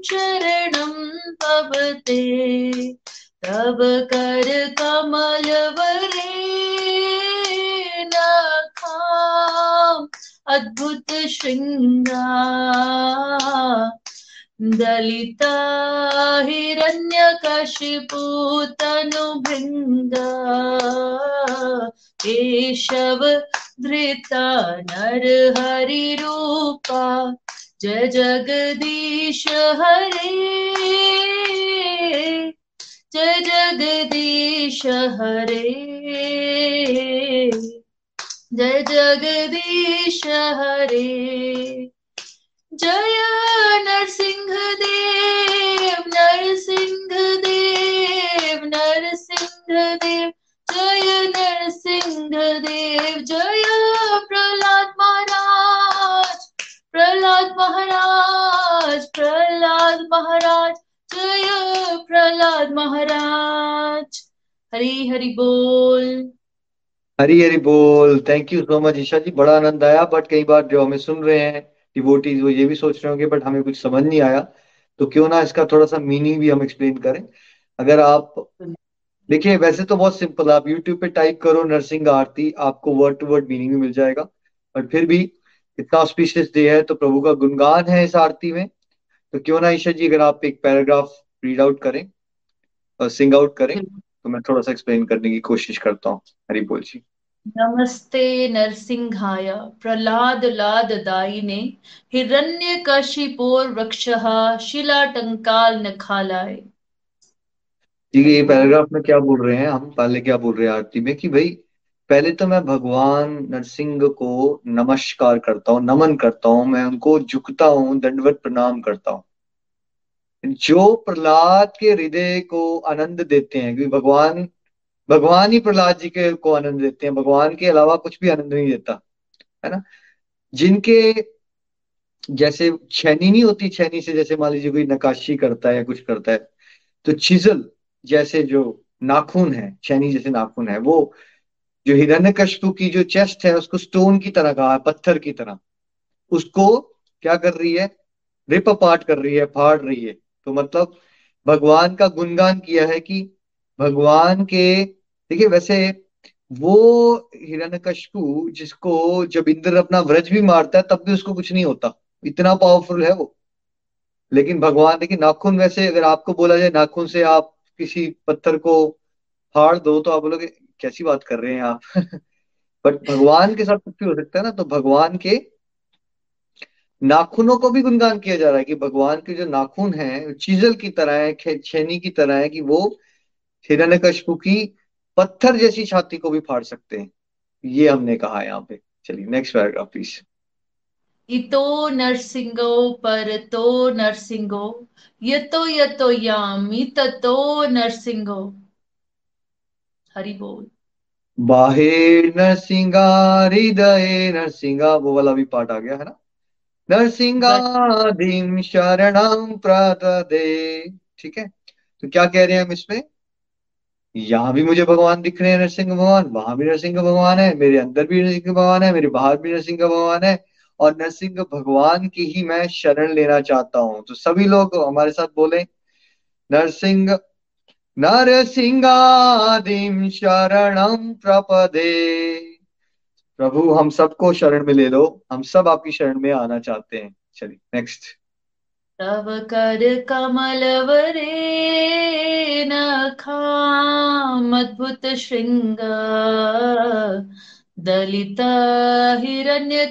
शरणं पवते तव कर कमलवरे नखाम् अद्भुत शृङ्गार दलिता हिरण्यकशिपूतनुभृङ्ग। केशव धृता नरहरिरूपा। जय जगदीश हरे। जय जगदीश हरे। जय जगदीश हरे। जय नरसिंह देव नरसिंह देव नरसिंह देव। जय नरसिंह देव, जय प्रहलाद महाराज। प्रहलाद महाराज प्रहलाद महाराज, जय प्रहलाद महाराज। हरी हरि बोल। हरी हरी बोल। Thank you so much Isha ji. बड़ा आनंद आया बट कई बार जो हमें सुन रहे हैं डिवोटीज वो ये भी सोच रहे होंगे बट हमें कुछ समझ नहीं आया। तो क्यों ना इसका थोड़ा सा मीनिंग भी हम एक्सप्लेन करें। अगर आप देखिए वैसे तो बहुत सिंपल आप यूट्यूब पे टाइप करो नरसिंह आरती, आपको वर्ड टू वर्ड मीनिंग भी मिल जाएगा। बट फिर भी इतना ऑस्पिशियस डे है तो प्रभु का गुणगान है इस आरती में। तो क्यों ना ईशा जी अगर आप एक पैराग्राफ रीड आउट करें और सिंग आउट करें तो मैं थोड़ा सा एक्सप्लेन करने की कोशिश करता हूँ। हरी बोल जी। नमस्ते नरसिंहाय प्रहलाद लाद दायिने हिरण्यकशिपोर वृक्षः शिलाटंकाल नखालाय। ठीक है ये पैराग्राफ में क्या बोल रहे हैं? हम पहले क्या बोल रहे हैं आरती में? कि भाई पहले तो मैं भगवान नरसिंह को नमस्कार करता हूँ, नमन करता हूँ, मैं उनको झुकता हूँ, दंडवत प्रणाम करता हूँ। जो प्रहलाद के हृदय को आनंद देते हैं, क्योंकि भगवान भगवान ही प्रहलाद जी के को आनंद देते हैं, भगवान के अलावा कुछ भी आनंद नहीं देता, है ना? जिनके, जैसे छैनी नहीं होती, छैनी से जैसे मान लीजिए कोई नकाशी करता है या कुछ करता है तो छिजल जैसे जो नाखून है, छैनी जैसे नाखून है, वो जो हिरण्यकश्यप की जो चेस्ट है, उसको स्टोन की तरह कहा है, पत्थर की तरह। उसको क्या कर रही है? रिप अपार्ट कर रही है, फाड़ रही है। तो मतलब भगवान का गुणगान किया है कि भगवान के, देखिए वैसे वो हिरण्यकश्यपु जिसको जब इंद्र अपना व्रज भी मारता है, तब भी उसको कुछ नहीं होता। इतना पावरफुल है वो। लेकिन भगवान, देखिए नाखून वैसे अगर आपको बोला जाए, नाखून से आप किसी पत्थर को फाड़ दो तो आप बोलोगे कैसी बात कर रहे हैं आप? बट भगवान के साथ कुछ भी हो सकता है ना तो भगवान के नाखूनों को भी गुणगान किया जा रहा है कि भगवान के जो नाखून है, चीजल की तरह है छेनी की तरह है कि वो हिरण्यकश्यप की पत्थर जैसी छाती को भी फाड़ सकते हैं। ये हमने कहा यहाँ पे। चलिए नेक्स्ट पैराग्राफ प्लीज़ इतो नरसिंहो पर तो नरसिंहो यतो यतो यामी ततो नरसिंहो हरि बोल। बाहे नरसिंगा हृदय नरसिंगा, वो वाला भी पार्ट आ गया, है ना? नरसिंगादिम शरणम प्रदे ठीक है? तो क्या कह रहे हैं हम इसमें? यहाँ भी मुझे भगवान दिख रहे हैं, नरसिंह भगवान, वहाँ भी नरसिंह भगवान है, मेरे अंदर भी नरसिंह भगवान है, मेरे बाहर भी नरसिंह भगवान है, और नरसिंह भगवान की ही मैं शरण लेना चाहता हूँ। तो सभी लोग हमारे साथ बोले, नरसिंह नरसिंहादिम शरणम प्रपदे। प्रभु, हम सबको शरण में ले लो। हम सब आपकी शरण में आना चाहते हैं। चलिए नेक्स्ट तव कर कमल वरे न खाम अद्भुत श्रृंग। दलित हिरण्य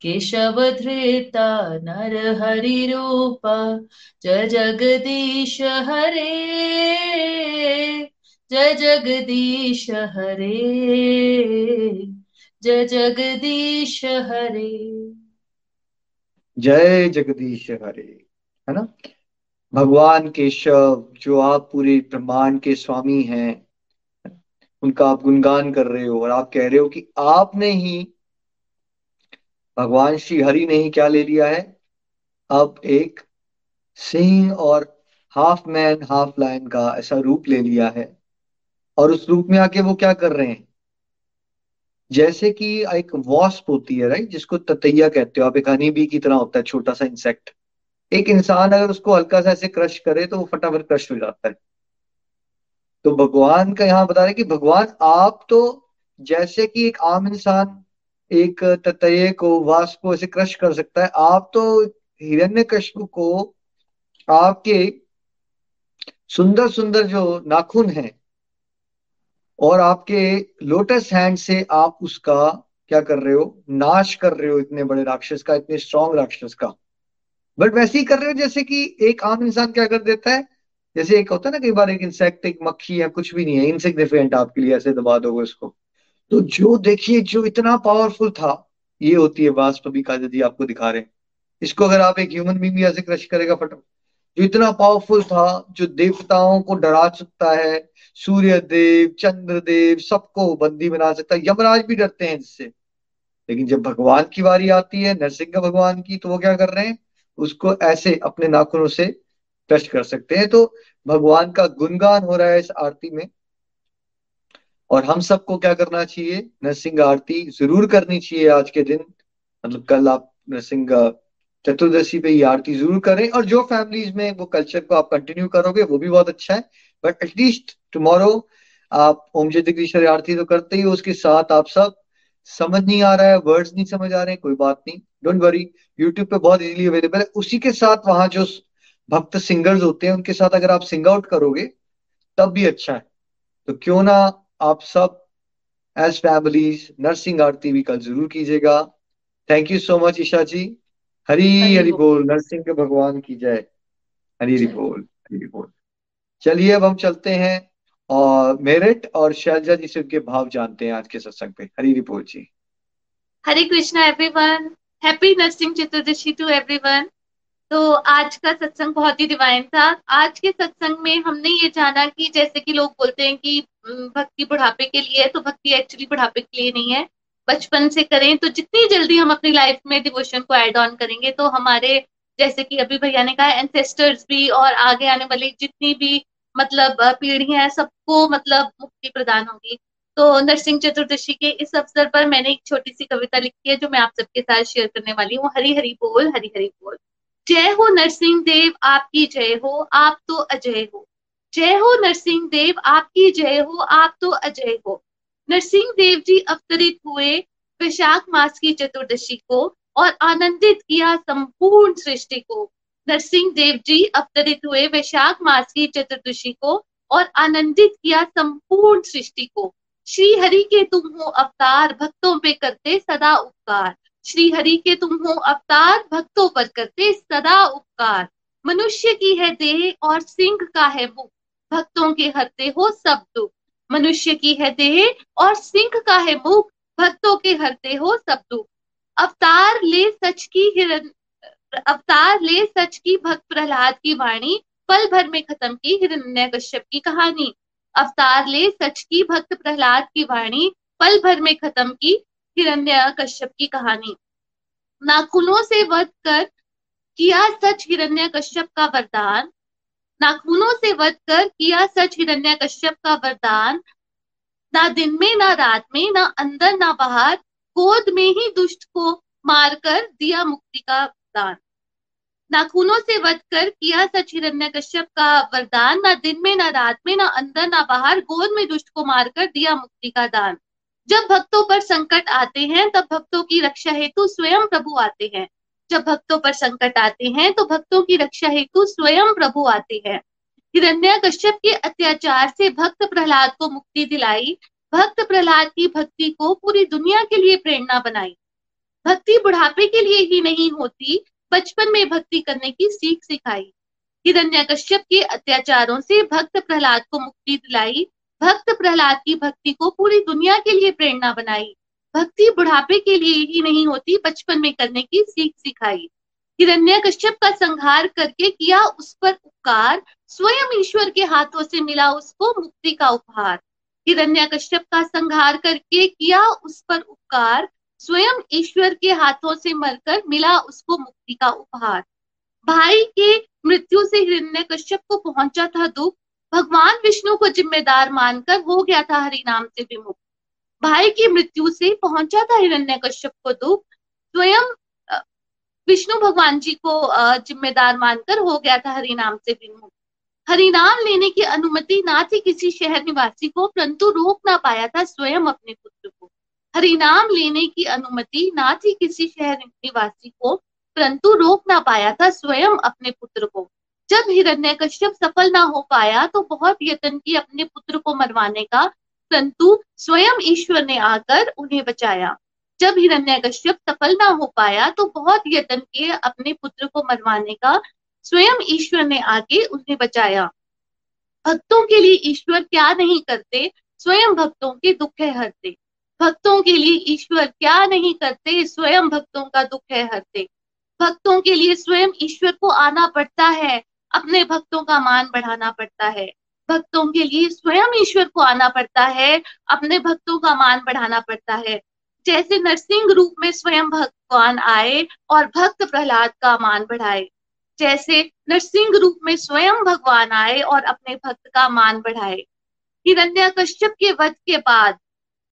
केशव धृता नर हरि रूप जय जगदीश हरे, जय जगदीश हरे, जय जगदीश हरे। जय जगदीश हरे, है ना? भगवान केशव, जो आप पूरे ब्रह्मांड के स्वामी हैं, उनका आप गुणगान कर रहे हो और आप कह रहे हो कि आपने ही भगवान श्री हरि ने ही क्या ले लिया है? अब एक सिंह और हाफ़ मैन हाफ़ लाइन का ऐसा रूप ले लिया है। और उस रूप में आके वो क्या कर रहे हैं? जैसे कि एक वॉस्प होती है राइट जिसको ततैया कहते हो। आप एक हनी बी की तरह होता है, छोटा सा इंसेक्ट एक इंसान अगर उसको हल्का सा ऐसे क्रश करे तो वो फटाफट क्रश हो जाता है। तो भगवान का यहाँ बता रहे कि भगवान, आप तो जैसे कि एक आम इंसान एक ततये को वास्प को ऐसे क्रश कर सकता है। आप तो हिरण्य को आपके सुंदर सुंदर जो नाखून है और आपके लोटस हैंड से आप उसका क्या कर रहे हो? नाश कर रहे हो इतने बड़े राक्षस का, इतने स्ट्रॉन्ग राक्षस का। बट वैसे ही कर रहे हो, जैसे कि एक आम इंसान क्या कर देता है? जैसे एक होता है ना, कई बार एक इंसेक्ट एक मक्खी या कुछ भी नहीं है इनसिग्निफिकेंट आपके लिए, ऐसे दबा दोगे उसको। तो जो देखिए, जो इतना पावरफुल था, ये होती है वास्प अभी काजा जी आपको दिखा रहे हैं। इसको अगर आप एक ह्यूमन बींग ऐसे क्रश करेगा फटाफट। जो इतना पावरफुल था, जो देवताओं को डरा सकता है सूर्य देव चंद्र देव सबको बंदी बना सकता है, यमराज भी डरते हैं इससे। लेकिन जब भगवान की बारी आती है, नरसिंह भगवान की तो वो क्या कर रहे हैं? उसको ऐसे अपने नाखूनों से टच कर सकते हैं। तो भगवान का गुणगान हो रहा है इस आरती में। और हम सबको क्या करना चाहिए? नरसिंह आरती ज़रूर करनी चाहिए आज के दिन। मतलब कल आप नरसिंह चतुर्दशी पे ये आरती ज़रूर करें और जो फैमिलीज़ में वो कल्चर को आप कंटिन्यू करोगे, वो भी बहुत अच्छा है। बट एटलीस्ट टुमारो आप ओम जगदीश्वर आरती तो करते ही हो, उसके साथ आप सब। समझ नहीं आ रहा है वर्ड्स नहीं समझ आ रहे हैं, कोई बात नहीं। डोंट वरी यूट्यूब पे बहुत इजीली अवेलेबल है। उसी के साथ वहाँ जो भक्त सिंगर्स होते हैं, उनके साथ अगर आप सिंग आउट करोगे, तब भी अच्छा है। तो क्यों ना आप सब एज फैमिलीज़ नर्सिंग आरती भी कल ज़रूर कीजिएगा। Thank you so much Isha ji. Hari Hari बोल नरसिंह के भगवान की जय। हरी हरी बोल हरी बोल। चलिए अब हम चलते हैं और मेरिट और शैलजा जी से उनके भाव जानते हैं आज के सत्संग पे। हरी हरी बोल जी। Hare Krishna everyone happy Narasimha Chaturdashi to everyone तो आज का सत्संग बहुत ही डिवाइन था। आज के सत्संग में हमने ये जाना कि जैसे कि लोग बोलते हैं कि भक्ति बुढ़ापे के लिए है तो भक्ति एक्चुअली बुढ़ापे के लिए नहीं है। बचपन से करें तो जितनी जल्दी हम अपनी लाइफ में डिवोशन को ऐड ऑन करेंगे तो हमारे, जैसे कि अभी भैया ने कहा एंसेस्टर्स भी और आगे आने वाली जितनी भी मतलब पीढ़ियाँ हैं, सबको मतलब मुक्ति प्रदान होगी। तो नरसिंह चतुर्दशी के इस अवसर पर मैंने एक छोटी सी कविता लिखी है, जो मैं आप सबके साथ शेयर करने वाली हूँ। हरी हरी बोल हरी हरी बोल। जय हो नरसिंह देव, आपकी जय हो, आप तो अजय हो। जय हो नरसिंह देव, आपकी जय हो, आप तो अजय हो। नरसिंह देव जी अवतरित हुए वैशाख मास की चतुर्दशी को और आनंदित किया संपूर्ण सृष्टि को। नरसिंह देव जी अवतरित हुए वैशाख मास की चतुर्दशी को और आनंदित किया संपूर्ण सृष्टि को। श्री हरि के तुम हो अवतार, भक्तों पे करते सदा उपकार। श्री हरि के तुम हो अवतार, भक्तों पर करते सदा उपकार। मनुष्य की है देह और सिंह का है मुख भक्तों के हरते हो सब दुख। मनुष्य की है देह और सिंह का है मुख भक्तों के हरते हो सब दुख। अवतार ले सच की हिरण अवतार ले सच की भक्त प्रहलाद की वाणी, पल भर में खत्म की हिरण्य कश्यप की कहानी। अवतार ले सच की भक्त प्रहलाद की वाणी, पल भर में खत्म की हिरण्य कश्यप की कहानी। नाखूनों से वध कर किया सच हिरण्य कश्यप का वरदान। नाखूनों से वध कर किया सच हिरण्य कश्यप का वरदान। ना दिन में, ना रात में, ना अंदर, ना बाहर, गोद में ही दुष्ट को मारकर दिया मुक्ति का दान। नाखूनों से वध कर किया सच हिरण्य कश्यप का वरदान। ना दिन में, ना रात में, ना अंदर, ना बाहर, गोद में दुष्ट को मारकर दिया मुक्ति का दान। जब भक्तों पर संकट आते हैं, तब भक्तों की रक्षा हेतु स्वयं प्रभु आते हैं। जब भक्तों पर संकट आते हैं तो भक्तों की रक्षा हेतु स्वयं प्रभु आते हैं। हिरण्य कश्यप के अत्याचार से भक्त प्रहलाद को मुक्ति दिलाई। भक्त प्रहलाद की भक्ति को पूरी दुनिया के लिए प्रेरणा बनाई। भक्ति बुढ़ापे के लिए ही नहीं होती, बचपन में भक्ति करने की सीख सिखाई। हिरण्य कश्यप के अत्याचारों से भक्त प्रहलाद को मुक्ति दिलाई। भक्त प्रहलाद की भक्ति को पूरी दुनिया के लिए प्रेरणा बनाई। भक्ति बुढ़ापे के लिए ही नहीं होती, बचपन में करने की सीख सिखाई। हिरण्य कश्यप का संहार करके किया उस पर उपकार, स्वयं ईश्वर के हाथों से मिला उसको मुक्ति का उपहार। हिरण्य कश्यप का संहार करके किया उस पर उपकार, स्वयं ईश्वर के हाथों से मरकर मिला उसको मुक्ति का उपहार। भाई के मृत्यु से हिरण्य कश्यप को पहुँचा था दुख भगवान विष्णु को जिम्मेदार मानकर हो गया था हरि नाम से विमुख। भाई की मृत्यु से पहुँचा था हिरण्य कश्यप को दुख, स्वयं विष्णु भगवान जी को जिम्मेदार मानकर हो गया था हरि नाम से विमुख। हरिनाम लेने की अनुमति ना थी किसी शहर निवासी को, परंतु रोक ना पाया था स्वयं अपने पुत्र को। हरिनाम लेने की अनुमति ना थी किसी शहर निवासी को, परंतु रोक ना पाया था स्वयं अपने पुत्र को। जब हिरण्य कश्यप सफल ना हो पाया तो बहुत यत्न की अपने पुत्र को मरवाने का। परंतु स्वयं ईश्वर ने आकर उन्हें बचाया। जब हिरण्य कश्यप सफल ना हो पाया तो बहुत यत्न किए अपने पुत्र को मरवाने का। स्वयं ईश्वर ने आके उन्हें बचाया। भक्तों के लिए ईश्वर क्या नहीं करते, स्वयं भक्तों के दुख है हरते। भक्तों के लिए ईश्वर क्या नहीं करते, स्वयं भक्तों का दुख है हरते। भक्तों के लिए स्वयं ईश्वर को आना पड़ता है। अपने भक्तों का मान बढ़ाना पड़ता है। भक्तों के लिए स्वयं ईश्वर को आना पड़ता है अपने भक्तों का मान बढ़ाना पड़ता है। जैसे नरसिंह रूप में स्वयं भगवान आए और भक्त प्रहलाद का मान बढ़ाए। जैसे नरसिंह रूप में स्वयं भगवान आए और अपने भक्त का मान बढ़ाए। हिरण्य कश्यप के वध के बाद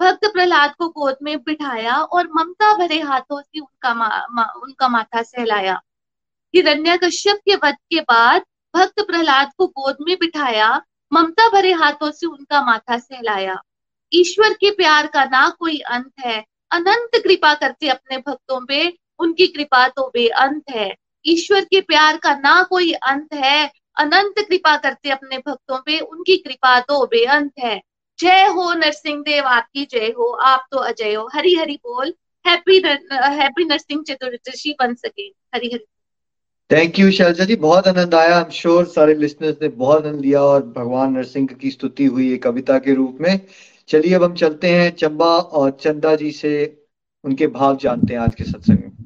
भक्त प्रहलाद को गोद में बिठाया और ममता भरे हाथों से उनका मा, मा, उनका माथा सहलाया। हिरण्य कश्यप के वध के बाद भक्त प्रहलाद को गोद में बिठाया, ममता भरे हाथों से उनका माथा सहलाया। ईश्वर के प्यार का ना कोई अंत है। अनंत कृपा करते अपने भक्तों पे, उनकी कृपा तो बेअंत है। ईश्वर के प्यार का ना कोई अंत है। अनंत कृपा करते अपने भक्तों पे, उनकी कृपा तो बेअंत है। जय हो नरसिंह देव आपकी जय हो। आप तो अजय हो। हरी हरी बोल। हैप्पी हैप्पी नरसिंह चतुर्दशी बन सके। हरी हरी थैंक यू शैलजा जी बहुत आनंद आया। आई एम श्योर सारे लिसनर्स ने बहुत आनंद लिया और भगवान नरसिंह की स्तुति हुई है कविता के रूप में। चलिए अब हम चलते हैं चंबा और चंदा जी से उनके भाव जानते हैं आज के सत्संग में।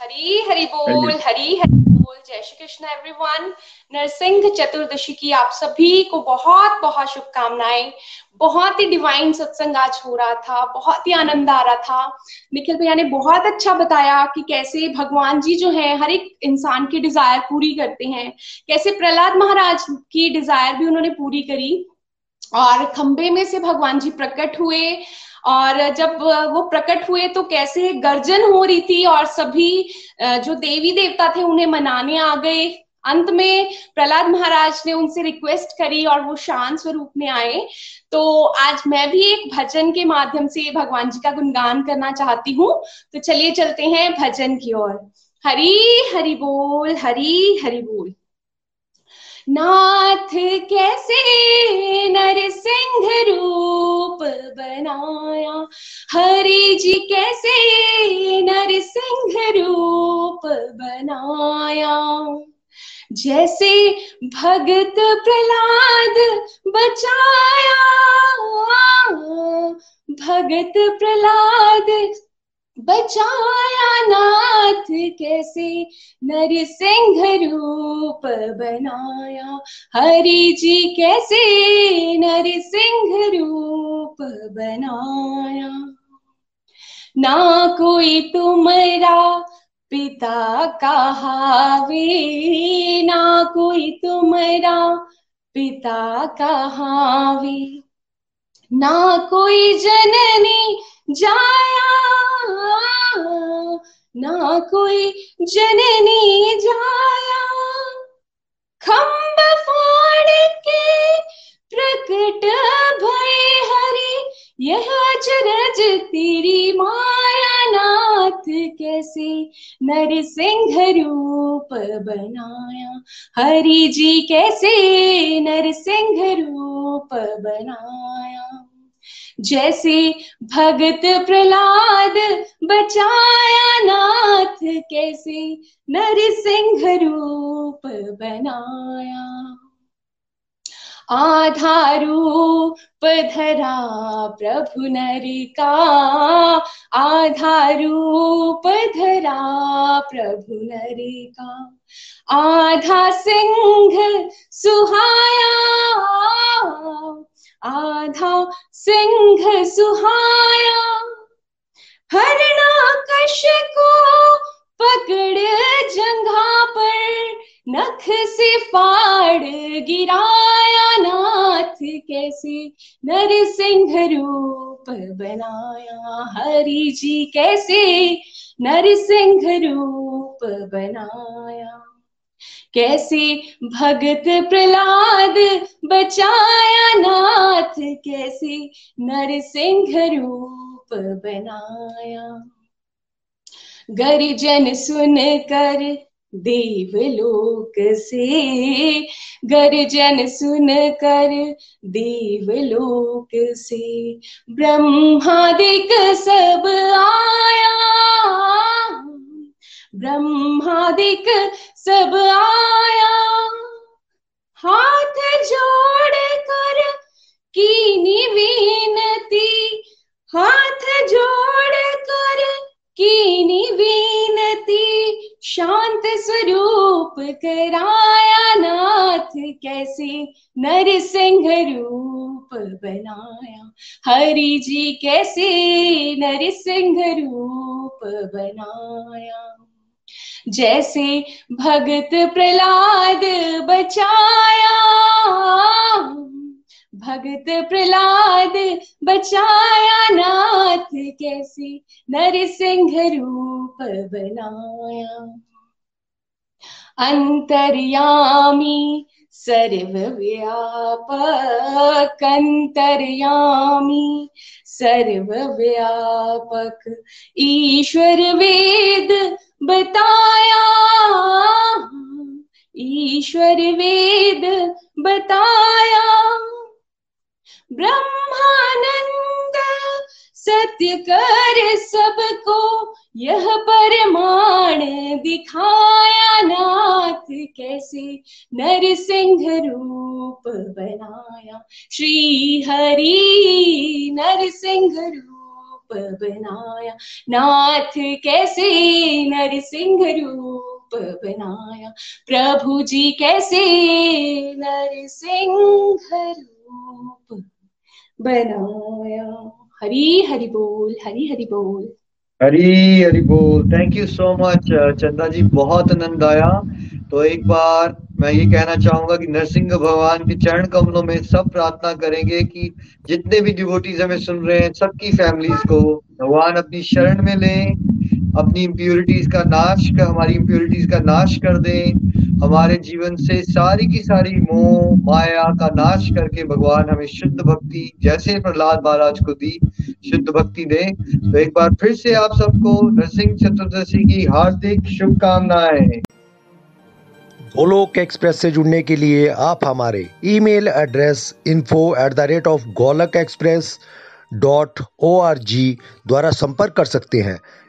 हरी हरी बोल हरी हरी बोल। जय श्री कृष्ण एवरीवन नरसिंह चतुर्दशी की आप सभी को बहुत बहुत शुभकामनाएँ। बहुत ही डिवाइन सत्संग आज हो रहा था बहुत ही आनंद आ रहा था। निखिल भैया ने बहुत अच्छा बताया कि कैसे भगवान जी जो है हर एक इंसान की डिज़ायर पूरी करते हैं। कैसे प्रहलाद महाराज की डिज़ायर भी उन्होंने पूरी करी। और खंबे में से भगवान जी प्रकट हुए। और जब वो प्रकट हुए तो कैसे गर्जन हो रही थी और सभी जो देवी देवता थे उन्हें मनाने आ गए। अंत में प्रहलाद महाराज ने उनसे रिक्वेस्ट करी और वो शांत स्वरूप में आए। तो आज मैं भी एक भजन के माध्यम से भगवान जी का गुणगान करना चाहती हूँ। तो चलिए चलते हैं भजन की ओर। हरी हरि बोल, हरी हरि बोल। नाथ कैसे नरसिंह रूप बनाया? हरि जी कैसे नरसिंह रूप बनाया? जैसे भगत प्रहलाद बचाया। भगत प्रहलाद बचाया नाथ कैसे? नरसिंह रूप बनाया। हरि जी कैसे? नरसिंह रूप बनाया। ना कोई तुमरा पिता कहावे ना कोई तुमरा पिता कहावे ना कोई जननी जाया ना कोई जननी जाया। खम्ब फाड़ के प्रकट भय हरि, यह अचरज तेरी माया नाथ कैसे नर सिंह रूप बनाया। हरि जी कैसे नर सिंह रूप बनाया। जैसे भगत प्रहलाद बचाया नाथ, कैसे नरसिंह रूप बनाया। आधा रूप धरा प्रभु नर का आधा रूप धरा प्रभु नर का आधा सिंह सुहाया आधा सिंह सुहाया हरणा कश को पकड़ जंघा पर, नख से फाड़ गिराया नाथ कैसे, नर सिंह रूप बनाया हरि जी कैसे, नर सिंह रूप बनाया। कैसे भगत प्रहलाद बचाया नाथ, कैसे नरसिंह रूप बनाया। गर्जन सुन कर देवलोक से, गर्जन सुन कर देवलोक से, ब्रह्मादिक सब आया। ब्रह्मादिक सब आया। हाथ जोड़ कर की विनती। हाथ जोड़ कर की विनती। शांत स्वरूप कराया नाथ, कैसे नरसिंह रूप बनाया। हरि जी कैसे नरसिंह रूप बनाया। जैसे भगत प्रहलाद बचाया। भगत प्रहलाद बचाया नाथ कैसे नरसिंह रूप बनाया। अंतर्यामी सर्वव्यापक अंतर्यामी सर्वव्यापक ईश्वर वेद बताया ईश्वर वेद बताया ब्रह्मानंद सत्य कर सबको, यह परमाण दिखाया नाथ कैसे? नरसिंह रूप बनाया श्री हरि नरसिंह रूप बनाया। नाथ कैसे नरसिंह रूप बनाया? प्रभु जी कैसे नरसिंह रूप बनाया? हरी हरि बोल, हरी हरि बोल। हरी हरि बोल। थैंक यू सो मच चंदा जी, बहुत आनंद आया। तो एक बार मैं ये कहना चाहूँगा कि नरसिंह भगवान के चरण कमलों में सब प्रार्थना करेंगे कि जितने भी डिवोटीज हमें सुन रहे हैं, सबकी फैमिलीज़ को भगवान अपनी शरण में लें। अपनी इम्प्योरिटीज का नाश कर हमारी इम्प्योरिटीज का नाश कर दें। हमारे जीवन से सारी की सारी मोह, माया का नाश करके भगवान हमें शुद्ध भक्ति, जैसे प्रहलाद महाराज को दी, शुद्ध भक्ति दे। तो एक बार फिर से आप सबको नरसिंह चतुर्दशी की हार्दिक शुभकामनाएँ। गोलोक एक्सप्रेस से जुड़ने के लिए आप हमारे email address info at the rate of Golak express dot O R G द्वारा संपर्क कर सकते हैं।